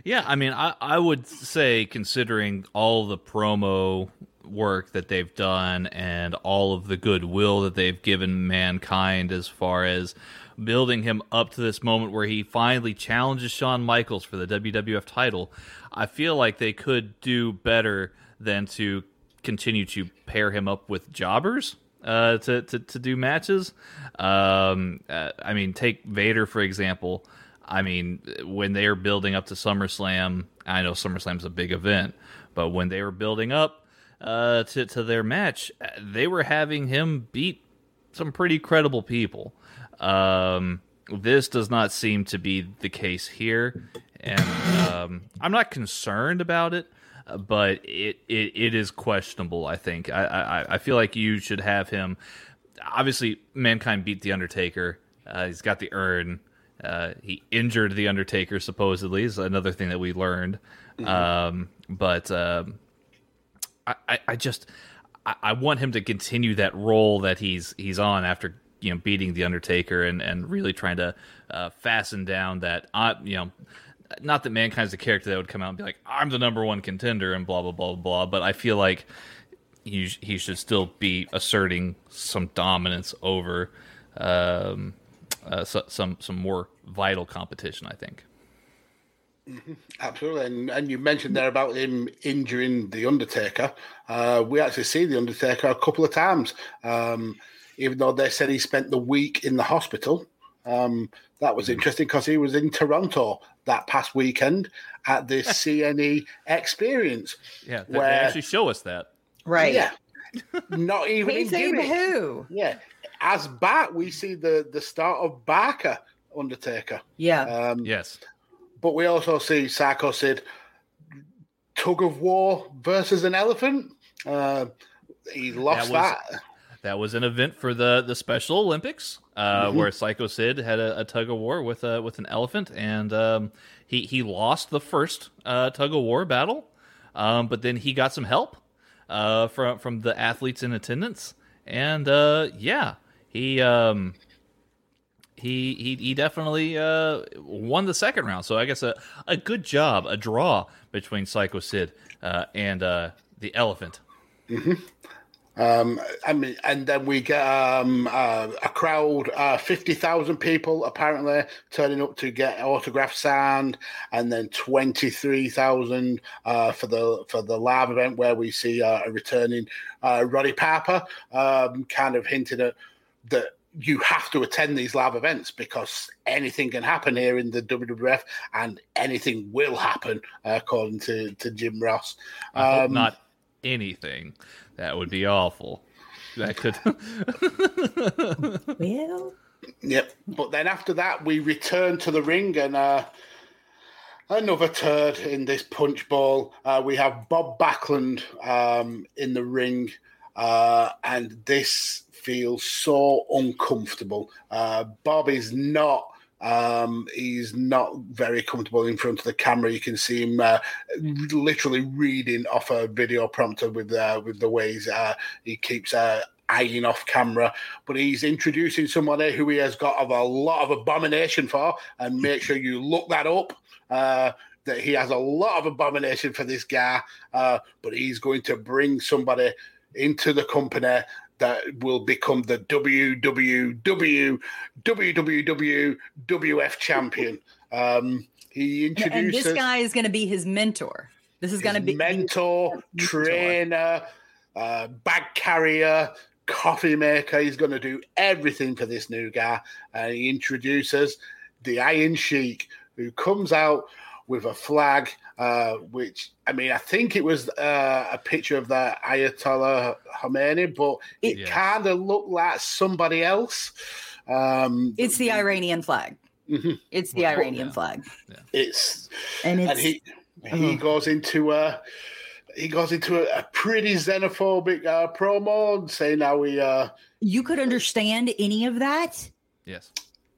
Yeah, I mean, I, I would say considering all the promo work that they've done and all of the goodwill that they've given mankind as far as building him up to this moment where he finally challenges Shawn Michaels for the WWF title, I feel like they could do better than to continue to pair him up with jobbers uh, to, to to do matches. Um, uh, I mean, take Vader for example. I mean, when they are building up to SummerSlam, I know SummerSlam's a big event, but when they were building up uh, to to their match, they were having him beat some pretty credible people. Um, this does not seem to be the case here, and um, I'm not concerned about it, but it, it it is questionable. I think I, I I feel like you should have him. Obviously, mankind beat the Undertaker. Uh, he's got the urn. Uh, he injured the Undertaker supposedly is another thing that we learned. Um, but um, I, I, I just I, I want him to continue that role that he's he's on after you know beating the Undertaker and and really trying to uh, fasten down that uh, you know not that mankind's a character that would come out and be like I'm the number one contender and blah blah blah blah but I feel like he he should still be asserting some dominance over um, uh, so, some some more vital competition I think. Absolutely, and, and you mentioned there about him injuring the Undertaker. Uh, we actually see the Undertaker a couple of times, um, even though they said he spent the week in the hospital. Um, that was interesting because he was in Toronto that past weekend at the CNE experience. Yeah, they, they actually show us that. Right. Yeah, not even Hey, in gimmick. who? Yeah, as Bart, we see the the start of Barker Undertaker. Yeah. Um, Yes. but we also see Psycho Sid tug of war versus an elephant. Uh, he lost was- that. That was an event for the the Special Olympics, uh, Mm-hmm. where Psycho Sid had a, a tug of war with a with an elephant, and um, he he lost the first uh, tug of war battle, um, but then he got some help uh, from from the athletes in attendance, and uh, yeah, he um, he he he definitely uh, won the second round. So I guess a a good job, a draw between Psycho Sid uh, and uh, the elephant. Um, I mean, and then we get um, uh, a crowd, uh, fifty thousand people apparently turning up to get autographs signed, and then twenty three thousand uh, for the for the live event where we see uh, a returning uh, Roddy Piper, um, kind of hinting at that you have to attend these live events because anything can happen here in the WWF, and anything will happen, uh, according to to Jim Ross. I hope Um, not anything. That would be awful. That could. Well, Yep. But then after that, we return to the ring and uh, another turd in this punch ball. Uh, we have Bob Backlund um, in the ring, uh, and this feels so uncomfortable. Uh, Bob is not. Um, he's not very comfortable in front of the camera. You can see him uh, literally reading off a video prompter with uh, with the ways uh, he keeps uh, eyeing off camera. But he's introducing somebody who he has got of a lot of abomination for, and make sure you look that up. Uh, that he has a lot of abomination for this guy, uh, but he's going to bring somebody into the company that will become the WWW WWW WF champion. Um, he introduces and this guy is going to be his mentor. This is going to be mentor, trainer, uh, bag carrier, coffee maker. He's going to do everything for this new guy. And he introduces the Iron Sheik, who comes out with a flag, uh, which I mean, I think it was uh, a picture of the Ayatollah Khomeini, but it Yes. kind of looked like somebody else. Um, It's the Iranian flag. Mhm. It's the Well, Iranian yeah. flag, It's and it's and he he goes into a he goes into a, a pretty xenophobic uh, promo saying how we uh you could understand any of that. yes.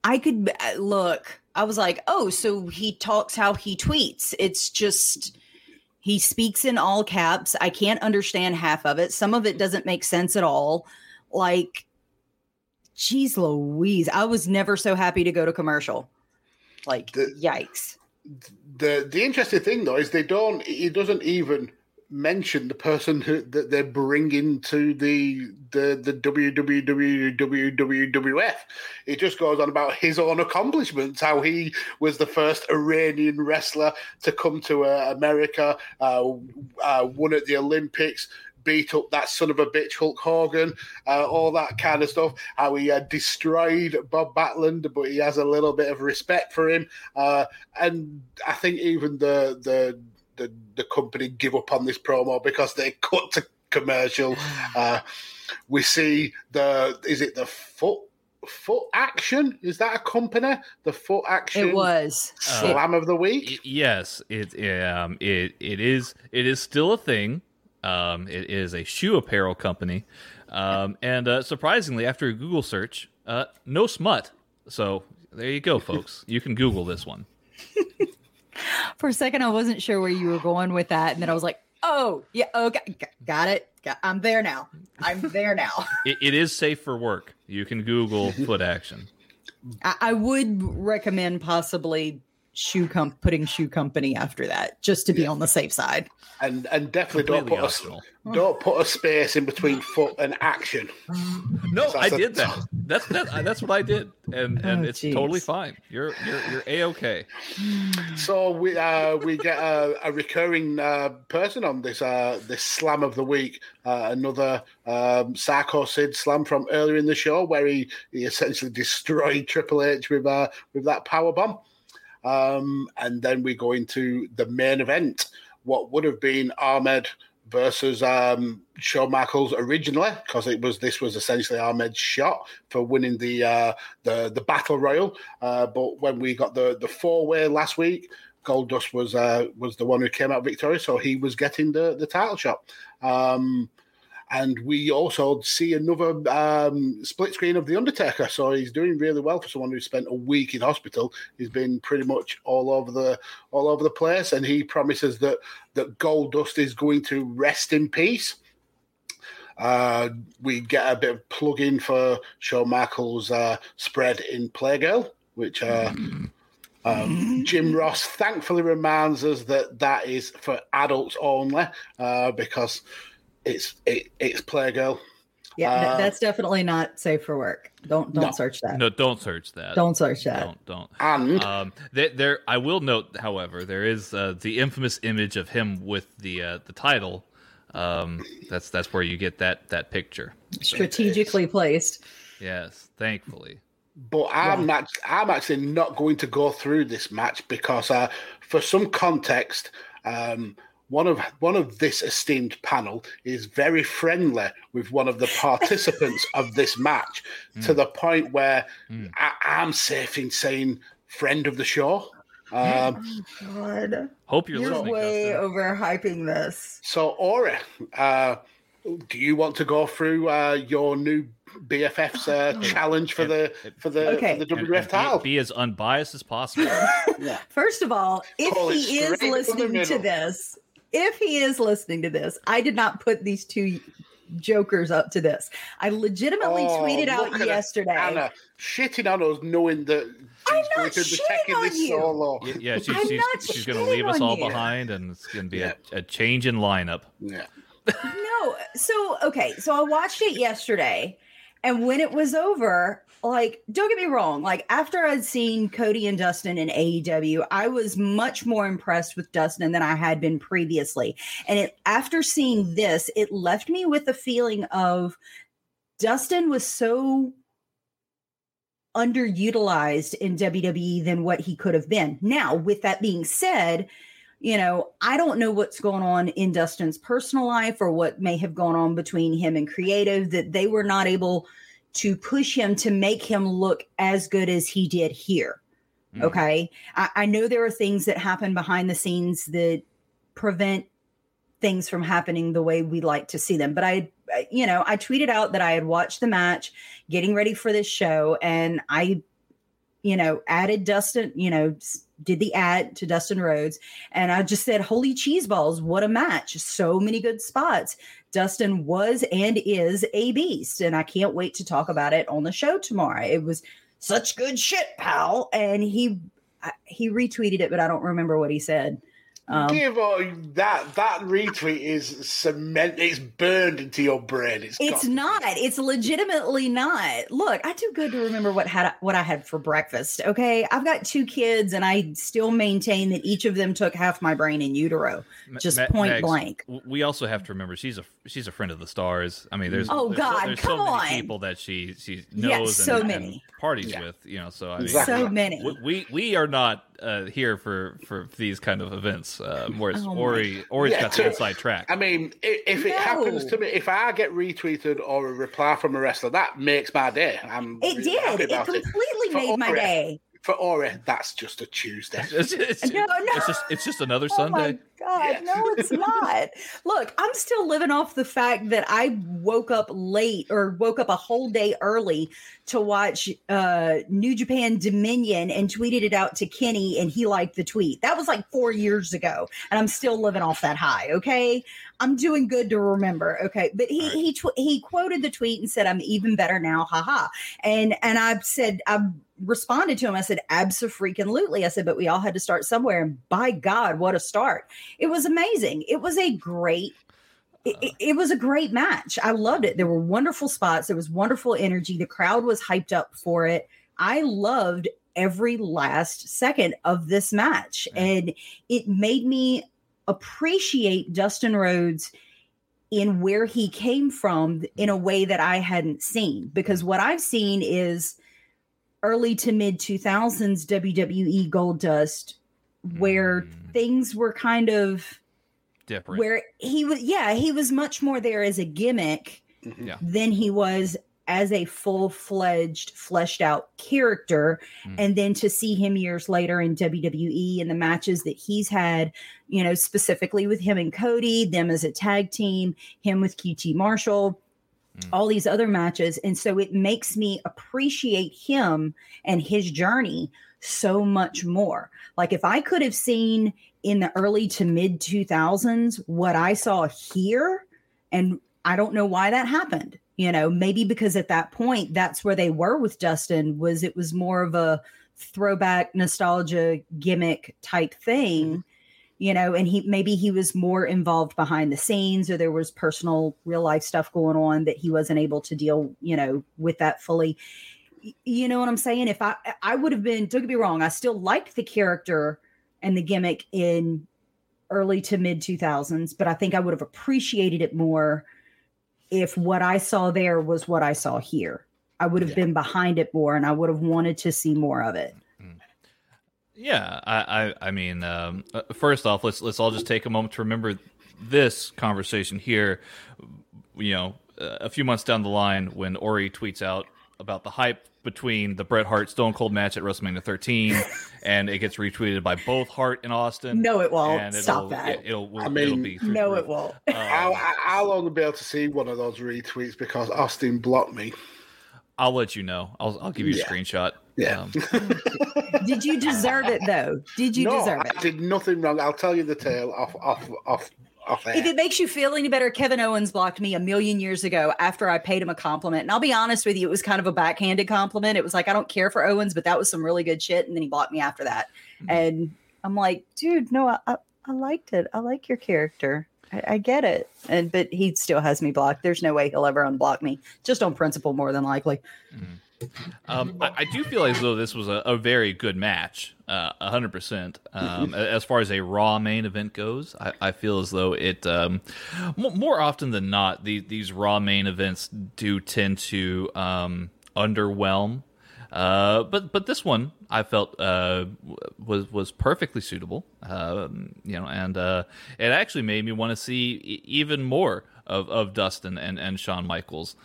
I could uh, look. I was like, oh, so he talks how he tweets. It's just he speaks in all caps. I can't understand half of it. Some of it doesn't make sense at all. Like, geez, Louise, I was never so happy to go to commercial. Like, The- yikes. the the interesting thing though is they don't he doesn't even mention the person who that they're bringing to the the the WWWWF. It just goes on about his own accomplishments, how he was the first Iranian wrestler to come to uh, America, uh, uh, won at the Olympics. Beat up that son of a bitch Hulk Hogan, uh, all that kind of stuff. How he uh, destroyed Bob Backlund, but he has a little bit of respect for him. Uh, and I think even the the the, the company give up on this promo because they cut to commercial. Uh, we see the is it the foot foot action? Is that a company? The foot action It was. slam of the Y- week. yes, it um it it is it is still a thing. Um, it is a shoe apparel company, um, and uh, surprisingly, after a Google search, uh, no smut. So there you go, folks. You can Google this one. For a second, I wasn't sure where you were going with that. And then I was like, oh, yeah, oh, okay, got it. Got, I'm there now. I'm there now. It, it is safe for work. You can Google foot action. I, I would recommend possibly shoe comp putting shoe company after that just to be on the safe side. And and definitely don't put optional. a don't put a space in between foot and action. No, So I that's a- did that. That's that, that's what I did, and and Oh, it's jeez. totally fine. You're you're you're a okay. So we uh, we get a, a recurring uh, person on this uh, this slam of the week. Uh, another um, Psycho Sid slam from earlier in the show, where he, he essentially destroyed Triple H with uh, with that power bomb. Um, and then we go into the main event, what would have been Ahmed versus um, Shawn Michaels originally, because it was this was essentially Ahmed's shot for winning the uh, the the battle royal. Uh, but when we got the the four way last week, Goldust was uh, was the one who came out victorious, so he was getting the the title shot. Um, and we also see another um, split screen of the Undertaker. So he's doing really well for someone who spent a week in hospital. He's been pretty much all over the all over the place, and he promises that that Goldust is going to rest in peace. Uh, we get a bit of plug in for Shawn Michaels' uh, spread in Playgirl, which uh, um, Jim Ross thankfully reminds us that that is for adults only uh, because it's it, it's Playgirl. Yeah, Uh, that's definitely not safe for work. Don't don't No. search that. No, don't search that. Don't search that. Don't don't. And Um, there, there. I will note, however, there is uh, the infamous image of him with the uh, the title. Um, that's that's where you get that that picture. Strategically placed. Yes, thankfully. But I'm not. I'm actually not going to go through this match because, uh, for some context, um, one of one of this esteemed panel is very friendly with one of the participants of this match to the point where I, I'm safe in saying friend of the show. Um, God. Hope you're, You're way Dustin. overhyping this. so, Ori, uh, do you want to go through uh, your new BFF's uh, challenge for the for the, Okay. for the And- WWF and title? be, be as unbiased as possible. First of all, if Call he is straight from the listening to this, if he is listening to this, I did not put these two jokers up to this. I legitimately Oh, tweeted out yesterday. Anna shitting on us, knowing that I'm she's not going to be shitting taking on this you. solo. Y- yeah, she's I'm she's, she's going to leave us all you. behind, and it's going to be Yeah. a, a change in lineup. Yeah. no, so okay, so I watched it yesterday, and when it was over, like, don't get me wrong, like after I'd seen Cody and Dustin in AEW, I was much more impressed with Dustin than I had been previously. And it after seeing this, it left me with a feeling of Dustin was so underutilized in WWE than what he could have been. Now, with that being said, you know, I don't know what's going on in Dustin's personal life or what may have gone on between him and creative that they were not able to push him to make him look as good as he did here. Mm. Okay. I, I know there are things that happen behind the scenes that prevent things from happening the way we like to see them. But I, I- you know, I tweeted out that I had watched the match, getting ready for this show, and I, you know, added Dustin, you know, did the ad to Dustin Rhodes, and I just said, "Holy cheese balls! What a match! So many good spots." Dustin was and is a beast, and I can't wait to talk about it on the show tomorrow. It was such good shit, pal. And he he retweeted it, but I don't remember what he said. Um, Give all that that retweet is cement. It's burned into your brain. It's It's got- not. It's legitimately not. Look, I do good to remember what had what I had for breakfast. Okay, I've got two kids, and I still maintain that each of them took half my brain in utero, just Ma- point Mags, blank. We also have to remember she's a she's a friend of the stars. I mean, there's Oh, there's God, there's come so many on. people that she she Yeah, knows so and, many. and parties Yeah. with. You know, so I mean, Exactly. So many. we, we we are not uh, here for for these kind of events. Uh, whereas Oh, my- Ori Ori's Yeah, got to- the inside track. I mean, i- if it No. happens to me, if I get retweeted or a reply from a wrestler, that makes my day. I'm It really did. It about completely For made my day. For Ori, that's just a Tuesday. It's, it's, No, no. it's just it's just another Oh my Sunday. God, no, it's not. Look, I'm still living off the fact that I woke up late or woke up a whole day early to watch uh, New Japan Dominion and tweeted it out to Kenny, and he liked the tweet. That was like four years ago, and I'm still living off that high. Okay, I'm doing good to remember. Okay, but he he tw- he quoted the tweet and said, "I'm even better now." Haha. And and I said I responded to him. I said, "Absolutely." I said, "But we all had to start somewhere." And by God, what a start! It was amazing. It was a great. Uh. It, it was a great match. I loved it. There were wonderful spots. There was wonderful energy. The crowd was hyped up for it. I loved every last second of this match. And it made me appreciate Dustin Rhodes in where he came from in a way that I hadn't seen. Because what I've seen is early to mid 2000s WWE Goldust, where mm. things were kind of Different. where he was, yeah, he was much more there as a gimmick mm-hmm. Yeah. than he was as a full fledged, fleshed out character. Mm. And then to see him years later in WWE and the matches that he's had, you know, specifically with him and Cody, them as a tag team, him with QT Marshall, all these other matches. And so it makes me appreciate him and his journey so much more. Like if I could have seen in the early to mid 2000s what I saw here, and I don't know why that happened. You know, maybe because at that point that's where they were with Dustin was it was more of a throwback nostalgia gimmick type thing mm-hmm. you know and he maybe he was more involved behind the scenes or there was personal real life stuff going on that he wasn't able to deal you know with that fully. You know what i'm saying? If i i would have been don't get me wrong i still liked the character and the gimmick in early to mid 2000s but i think i would have appreciated it more if what i saw there was what i saw here. I would have been behind it more and i would have wanted to see more of it. Yeah, I, I, I mean, um, uh, first off, let's let's all just take a moment to remember this conversation here. You know, a few months down the line, when Ori tweets out about the hype between the Bret Hart Stone Cold match at WrestleMania 13, and it gets retweeted by both Hart and Austin. No, it won't. and Stop it'll- that. It, will I it'll mean- be through no the it won't roof. I'll, Um, I'll only be able to see one of those retweets because Austin blocked me. I'll let you know. I'll I'll give you a Yeah. screenshot. Yeah. Um, did you deserve it though did you no, deserve I it did nothing wrong. I'll tell you the tale off, off, off, off air. If it makes you feel any better, Kevin Owens blocked me a million years ago after I paid him a compliment. And I'll be honest with you, it was kind of a backhanded compliment. It was like, I don't care for Owens, but that was some really good shit. And then he blocked me after that. And I'm like, dude, no, I, I, I liked it. I like your character. I, I get it. And but he still has me blocked. There's no way he'll ever unblock me, just on principle, more than likely. Um, I, I do feel as though this was a, a very good match, uh, a hundred percent. Um, as far as a Raw main event goes, I, I feel as though it um, mo more often than not, the, these Raw main events do tend to um, underwhelm. Uh, but but this one I felt uh, was was perfectly suitable. Um, you know, and uh, it actually made me want to see even more of, of Dustin and, and Shawn Michaels.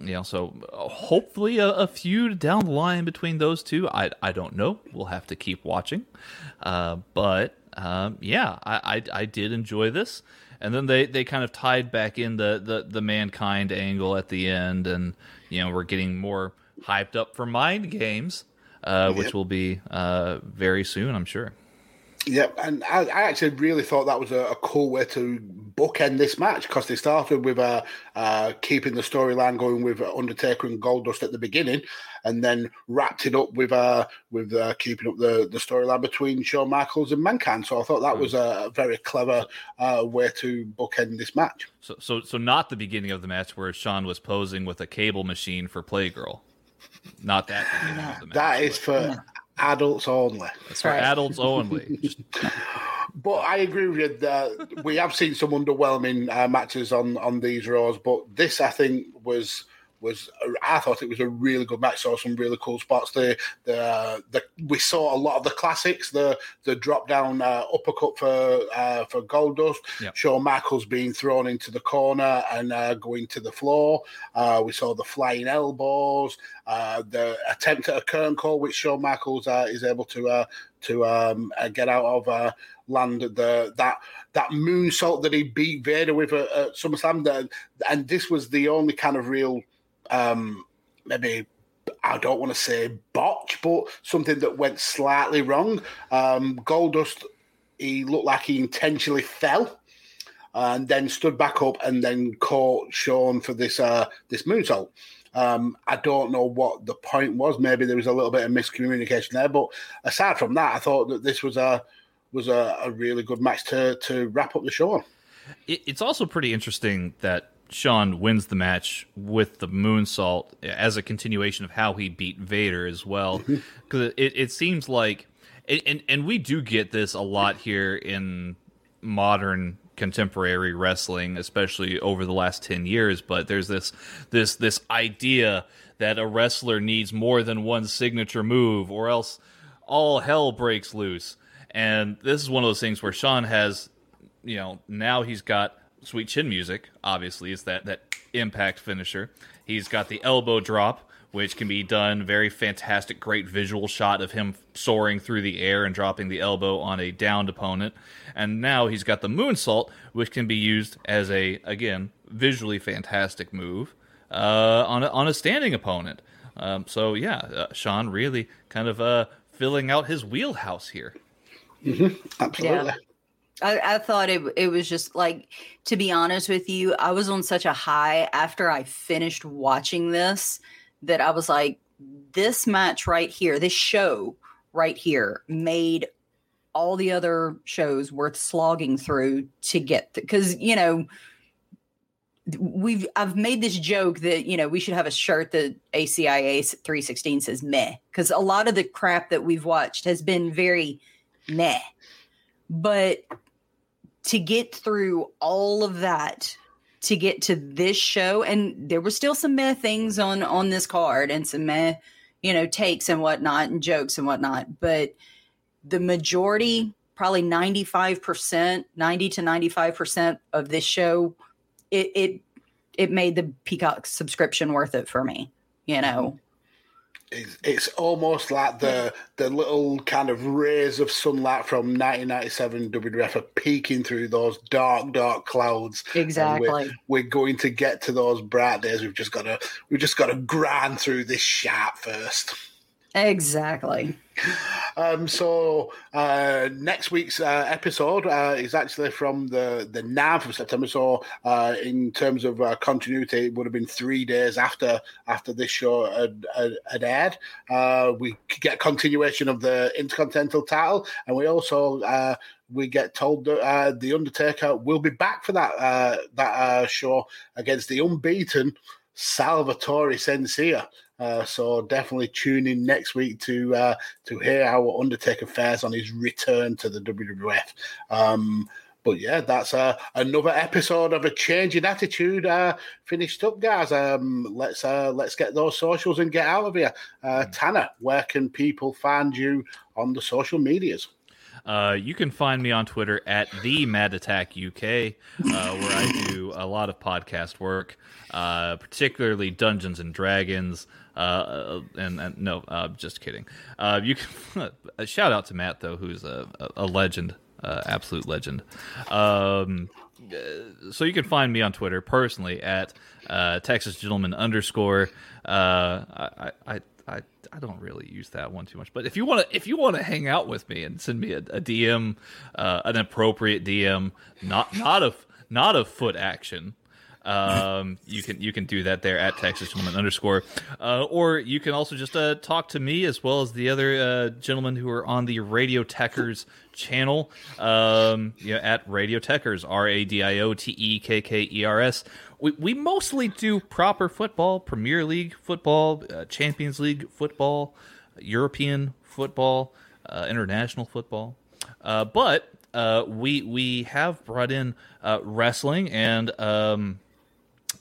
You know, so uh, hopefully a, a feud down the line between those two. I I don't know. We'll have to keep watching. Uh, but um, yeah, I, I I did enjoy this. And then they, they kind of tied back in the, the, the mankind angle at the end, and you know we're getting more hyped up for mind games, uh, which will be uh, very soon, I'm sure. Yep, and I, I actually really thought that was a, a cool way to bookend this match because they started with uh, uh, keeping the storyline going with Undertaker and Goldust at the beginning, and then wrapped it up with uh, with uh, keeping up the, the storyline between Shawn Michaels and Mankind. So I thought that was a very clever uh, way to bookend this match. So so so not the beginning of the match where Shawn was posing with a cable machine for Playgirl. Not that of the match. That is for adults only. That's right, adults only. Just But I agree with you. That we have seen some underwhelming uh, matches on on these Raws, but this I think was was I thought it was a really good match. Saw some really cool spots. The the, the we saw a lot of the classics. The the drop down uh, uppercut for uh, for Goldust. Yep. Shawn Michaels being thrown into the corner and uh, going to the floor. Uh, we saw the flying elbows. Uh, the attempt at a curtain call, which Shawn Michaels uh, is able to uh, to um, uh, get out of. Uh, land the that that moonsault that he beat Vader with at, at SummerSlam, and this was the only kind of real, um, maybe I don't want to say botch, but something that went slightly wrong. Um, Goldust, he looked like he intentionally fell. and then stood back up and then caught Shawn for this uh, this moonsault. Um, I don't know what the point was. Maybe there was a little bit of miscommunication there, but aside from that, I thought that this was a was a, a really good match to to wrap up the show. It, it's also pretty interesting that Shawn wins the match with the moonsault as a continuation of how he beat Vader as well, because it, it seems like, and and we do get this a lot here in modern contemporary wrestling, especially over the last 10 years, but there's this this this idea that a wrestler needs more than one signature move or else all hell breaks loose. And this is one of those things where Shawn has, you know, now he's got sweet chin music, obviously, is that that impact finisher. He's got the elbow drop, which can be done very fantastic, great visual shot of him soaring through the air and dropping the elbow on a downed opponent. And now he's got the moonsault, which can be used as a again visually fantastic move uh, on a, on a standing opponent. Um, so yeah, uh, Shawn really kind of uh, filling out his wheelhouse here. Mm-hmm. Absolutely. Yeah. I, I, thought it it was just like to be honest with you, I was on such a high after I finished watching this that I was like, this match right here, this show right here made all the other shows worth slogging through to get because you know we've I've made this joke that you know we should have a shirt that ACIA 316 says meh because a lot of the crap that we've watched has been very meh. But to get through all of that to get to this show and there were still some meh things on on this card and some meh you know takes and whatnot and jokes and whatnot but the majority probably 95% 90 to 95% of this show it it it made the peacock subscription worth it for me you know it's, it's almost like the the little kind of rays of sunlight from 1997 WWF are peeking through those dark, dark clouds. Exactly. We're, we're, going to get to those bright days. We've just got to we've just got to grind through this sharp first. Exactly. Um, so uh, next week's uh, episode uh, is actually from the the nav of September. So uh, in terms of uh, continuity, it would have been three days after after this show had, had, aired. Uh, we get continuation of the Intercontinental title, and we also we get told that the Undertaker will be back for that that show against the unbeaten Salvatore Sincere. Uh, so definitely tune in next week to uh, to hear how Undertaker fares on his return to the WWF. Um, but yeah, that's uh, another episode of a changing attitude uh, finished up, guys. Um, let's uh, let's get those socials and get out of here. Uh, mm. Tanner, where can people find you on the social medias? Uh, you can find me on Twitter at the Mad Attack UK, uh, where I do a lot of podcast work, uh, particularly Dungeons and Dragons. Uh, and, and, no, uh, just kidding. Uh, you can shout out to Matt though, who's a, a legend, absolute legend. Um, so you can find me on Twitter personally at Texas Gentleman underscore. I, I I I don't really use that one too much. But if you want to if you want to hang out with me and send me a, a DM, uh, an appropriate DM, not not of not of foot action, um, you can you can do that there at Texas Gentleman underscore, uh, or you can also just uh, talk to me as well as the other uh, gentlemen who are on the Radio Tekkers channel, um, you know, at Radio Tekkers R A D I O T E K K E R S we, we mostly do proper football, Premier League football, uh, Champions League football, European football, uh, international football. Uh, but uh, we we have brought in uh, wrestling and um,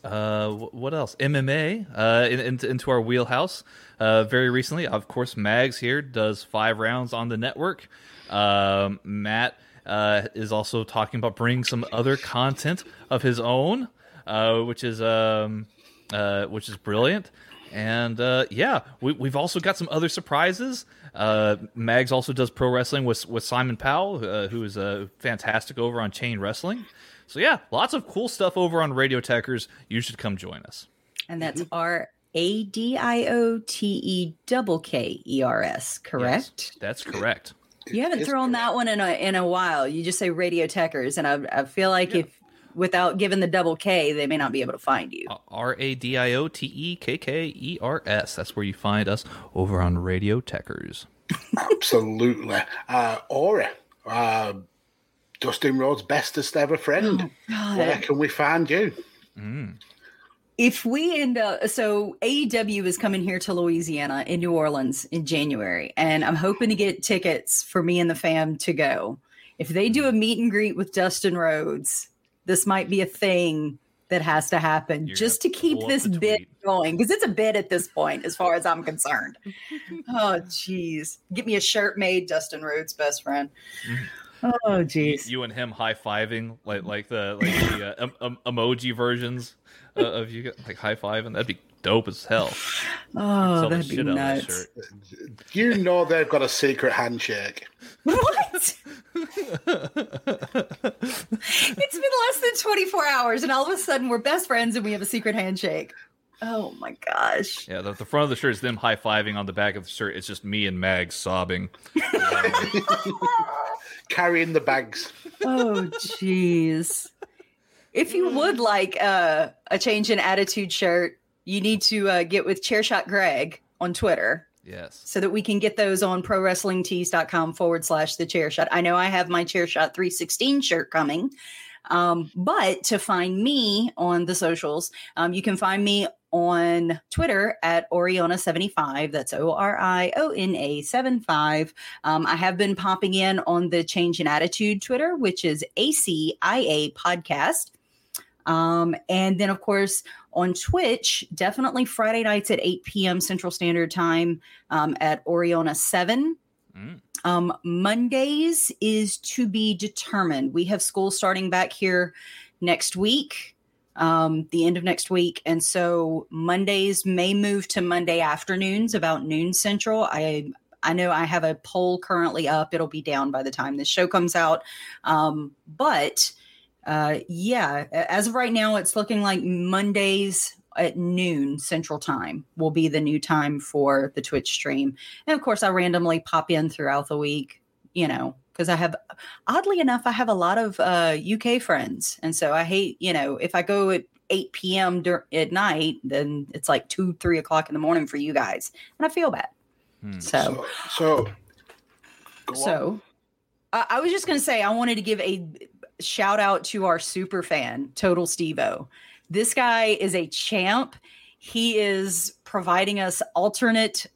uh, what else? MMA in, in, into our wheelhouse very recently. Of course, Mags here does five rounds on the network. Um, Matt. is also talking about bringing some other content of his own uh, which is um, uh, which is brilliant. And uh, yeah, we, we've also got some other surprises. Uh, Mags also does pro wrestling with with Simon Powell, uh, who is uh, fantastic over on Chain Wrestling. So yeah, lots of cool stuff over on Radio Tekkers. You should come join us. And that's R A D I O T E double K E R S, correct? Yes, that's correct. You haven't thrown that one in a in a while. You just say Radio Tekkers, and I, I feel like yeah. if without giving the double K, they may not be able to find you. R A D I O T E K K E R S. That's where you find us over on Radio Tekkers. Absolutely. Uh, Ori, uh, Dustin Rhodes' bestest ever friend. God. Where can we find you? If we end up, so AEW is coming here to Louisiana in New Orleans in January, and I'm hoping to get tickets for me and the fam to go. If they do a meet and greet with Dustin Rhodes, this might be a thing that has to happen You're just to keep this bit going because it's a bit at this point, as far as I'm concerned. oh, jeez. Get me a shirt made, Dustin Rhodes' best friend. Oh, You, jeez. you and him high fiving like like the like the uh, em- em- emoji versions uh, of you like high fiving. That'd be dope as hell. Oh, that'd be shit that nuts. You know they've got a secret handshake. What? it's been less than 24 hours, and all of a sudden we're best friends and we have a secret handshake. Oh my gosh. Yeah, the, the front of the shirt is them high fiving. On the back of the shirt, it's just me and Mag sobbing. Carrying the bags. Oh, jeez. If you would like uh, a change in attitude shirt, you need to uh, get with Chairshot Greg on Twitter Yes. so that we can get those on prowrestlingtees.com forward slash the chair shot. I know I have my chair shot 316 shirt coming. Um, but to find me on the socials, um, you can find me on Twitter at Oriona75. That's O R I O N A 75. Um, I have been popping in on the Change in Attitude Twitter, which is ACIA Podcast. Um, and then, of course, on Twitch, definitely Friday nights at 8 p.m. Central Standard Time um, at Oriona 7. Mm. Um, Mondays is to be determined. We have school starting back here next week, um, the end of next week. And so Mondays may move to Monday afternoons, about noon central. I I know I have a poll currently up. It'll be down by the time this show comes out. Um, but uh, yeah, as of right now, it's looking like Mondays at noon Central Time will be the new time for the Twitch stream. And of course, I randomly pop in throughout the week, you know, because I have, oddly enough, I have a lot of uh, UK friends. And so I hate, you know, if I go at 8 p.m. Dur- at night, then it's like 2, 3 o'clock in the morning for you guys. And I feel bad. Hmm. So, So, so go on. so I I was just going to say, I wanted to give a shout out to our super fan, Total Stevo. This guy is a champ. He is providing us alternate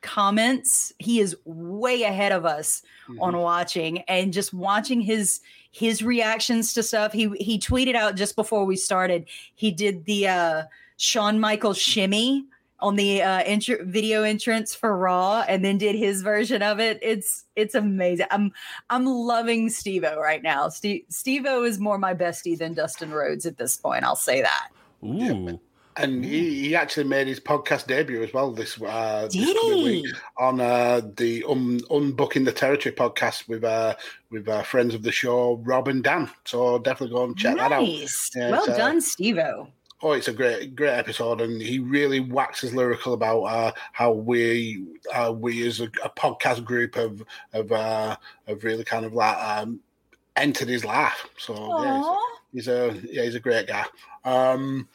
comments. He is way ahead of us on watching and just watching his his reactions to stuff. He he tweeted out just before we started. He did the uh Shawn Michaels shimmy on the uh intro- video entrance for Raw and then did his version of it. It's it's amazing. I'm I'm loving Stevo right now. Steve Stevo is more my bestie than Dustin Rhodes at this point. I'll say that. Ooh. And he, he actually made his podcast debut as well this uh this coming week on uh the um, unbooking the territory podcast with uh with uh, friends of the show Rob and Dan. So definitely go and check that out. nice. Yeah, well uh, done, Stevo. Oh, it's a great, great episode, and he really waxes lyrical about uh, how we, uh, we as a, a podcast group have, have, uh, have really kind of like um, entered his life. So yeah, he's, a, he's a, yeah, he's a great guy. Um,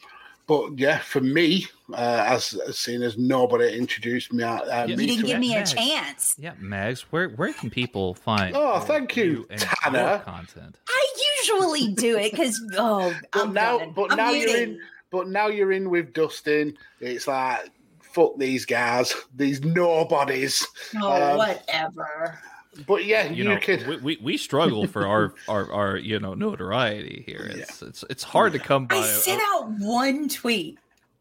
but yeah, for me, uh, as, as seen as nobody introduced me, uh, Yeah. You me didn't to give it. me a Max. chance. Yeah, Mags, where where can people find? Oh, thank you, Tanner. content. I usually do it because oh, But I'm now, done. but I'm now you're in. But now you're in with Dustin. It's like fuck these guys, these nobodies. Oh, um, whatever. But yeah, You you, know, can. we, we, we struggle for our, our, our you know notoriety here. It's it's it's hard to come by. I a- sent out one tweet,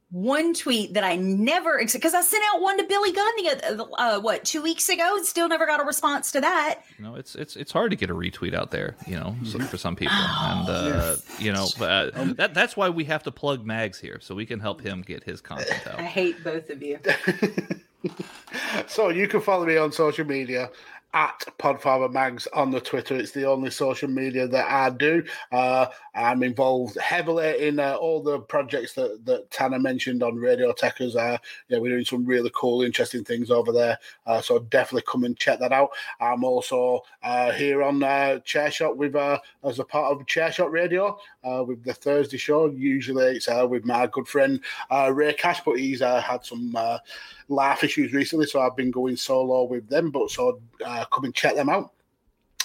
one tweet that I never because I sent out one to Billy Gunn the other- uh, what two weeks ago. and Still never got a response to that. you know, it's it's it's hard to get a retweet out there. You know, so, for some people, Oh, and uh, you know uh, Um, that that's why we have to plug Mags here so we can help him get his content out. I hate both of you. so you can follow me on social media at Podfather Mags on the Twitter. It's the only social media that I do. Uh, I'm involved heavily in uh, all the projects that, that Tanner mentioned on Radio Tekkers. Uh, yeah, we're doing some really cool, interesting things over there. Uh, so definitely come and check that out. I'm also uh, here on uh, Chair Shot with uh, as a part of Chair Shot Radio uh, with the Thursday show. Usually it's with my good friend Ray Cash, but he's had some life issues recently, so I've been going solo with them. But so come and check them out.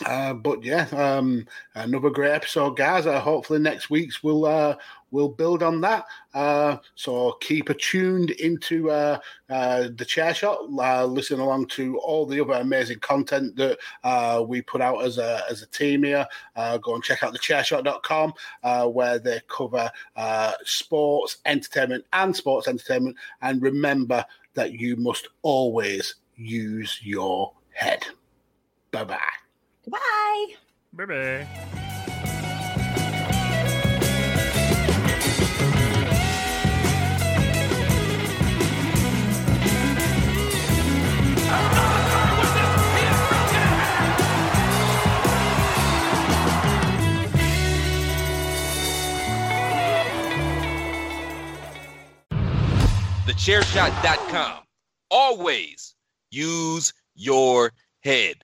Uh, but yeah, um, another great episode, guys. Uh, hopefully next week's we'll uh, will build on that. Uh, so keep tuned into uh, uh, the chair shot. Listen along to all the other amazing content that we put out as a as a team here. Go and check out the chairshot.com uh, where they cover sports, entertainment, and sports entertainment. And remember that you must always use your head. Bye bye. Bye. Bye bye. TheChairShot.com. Always use your head.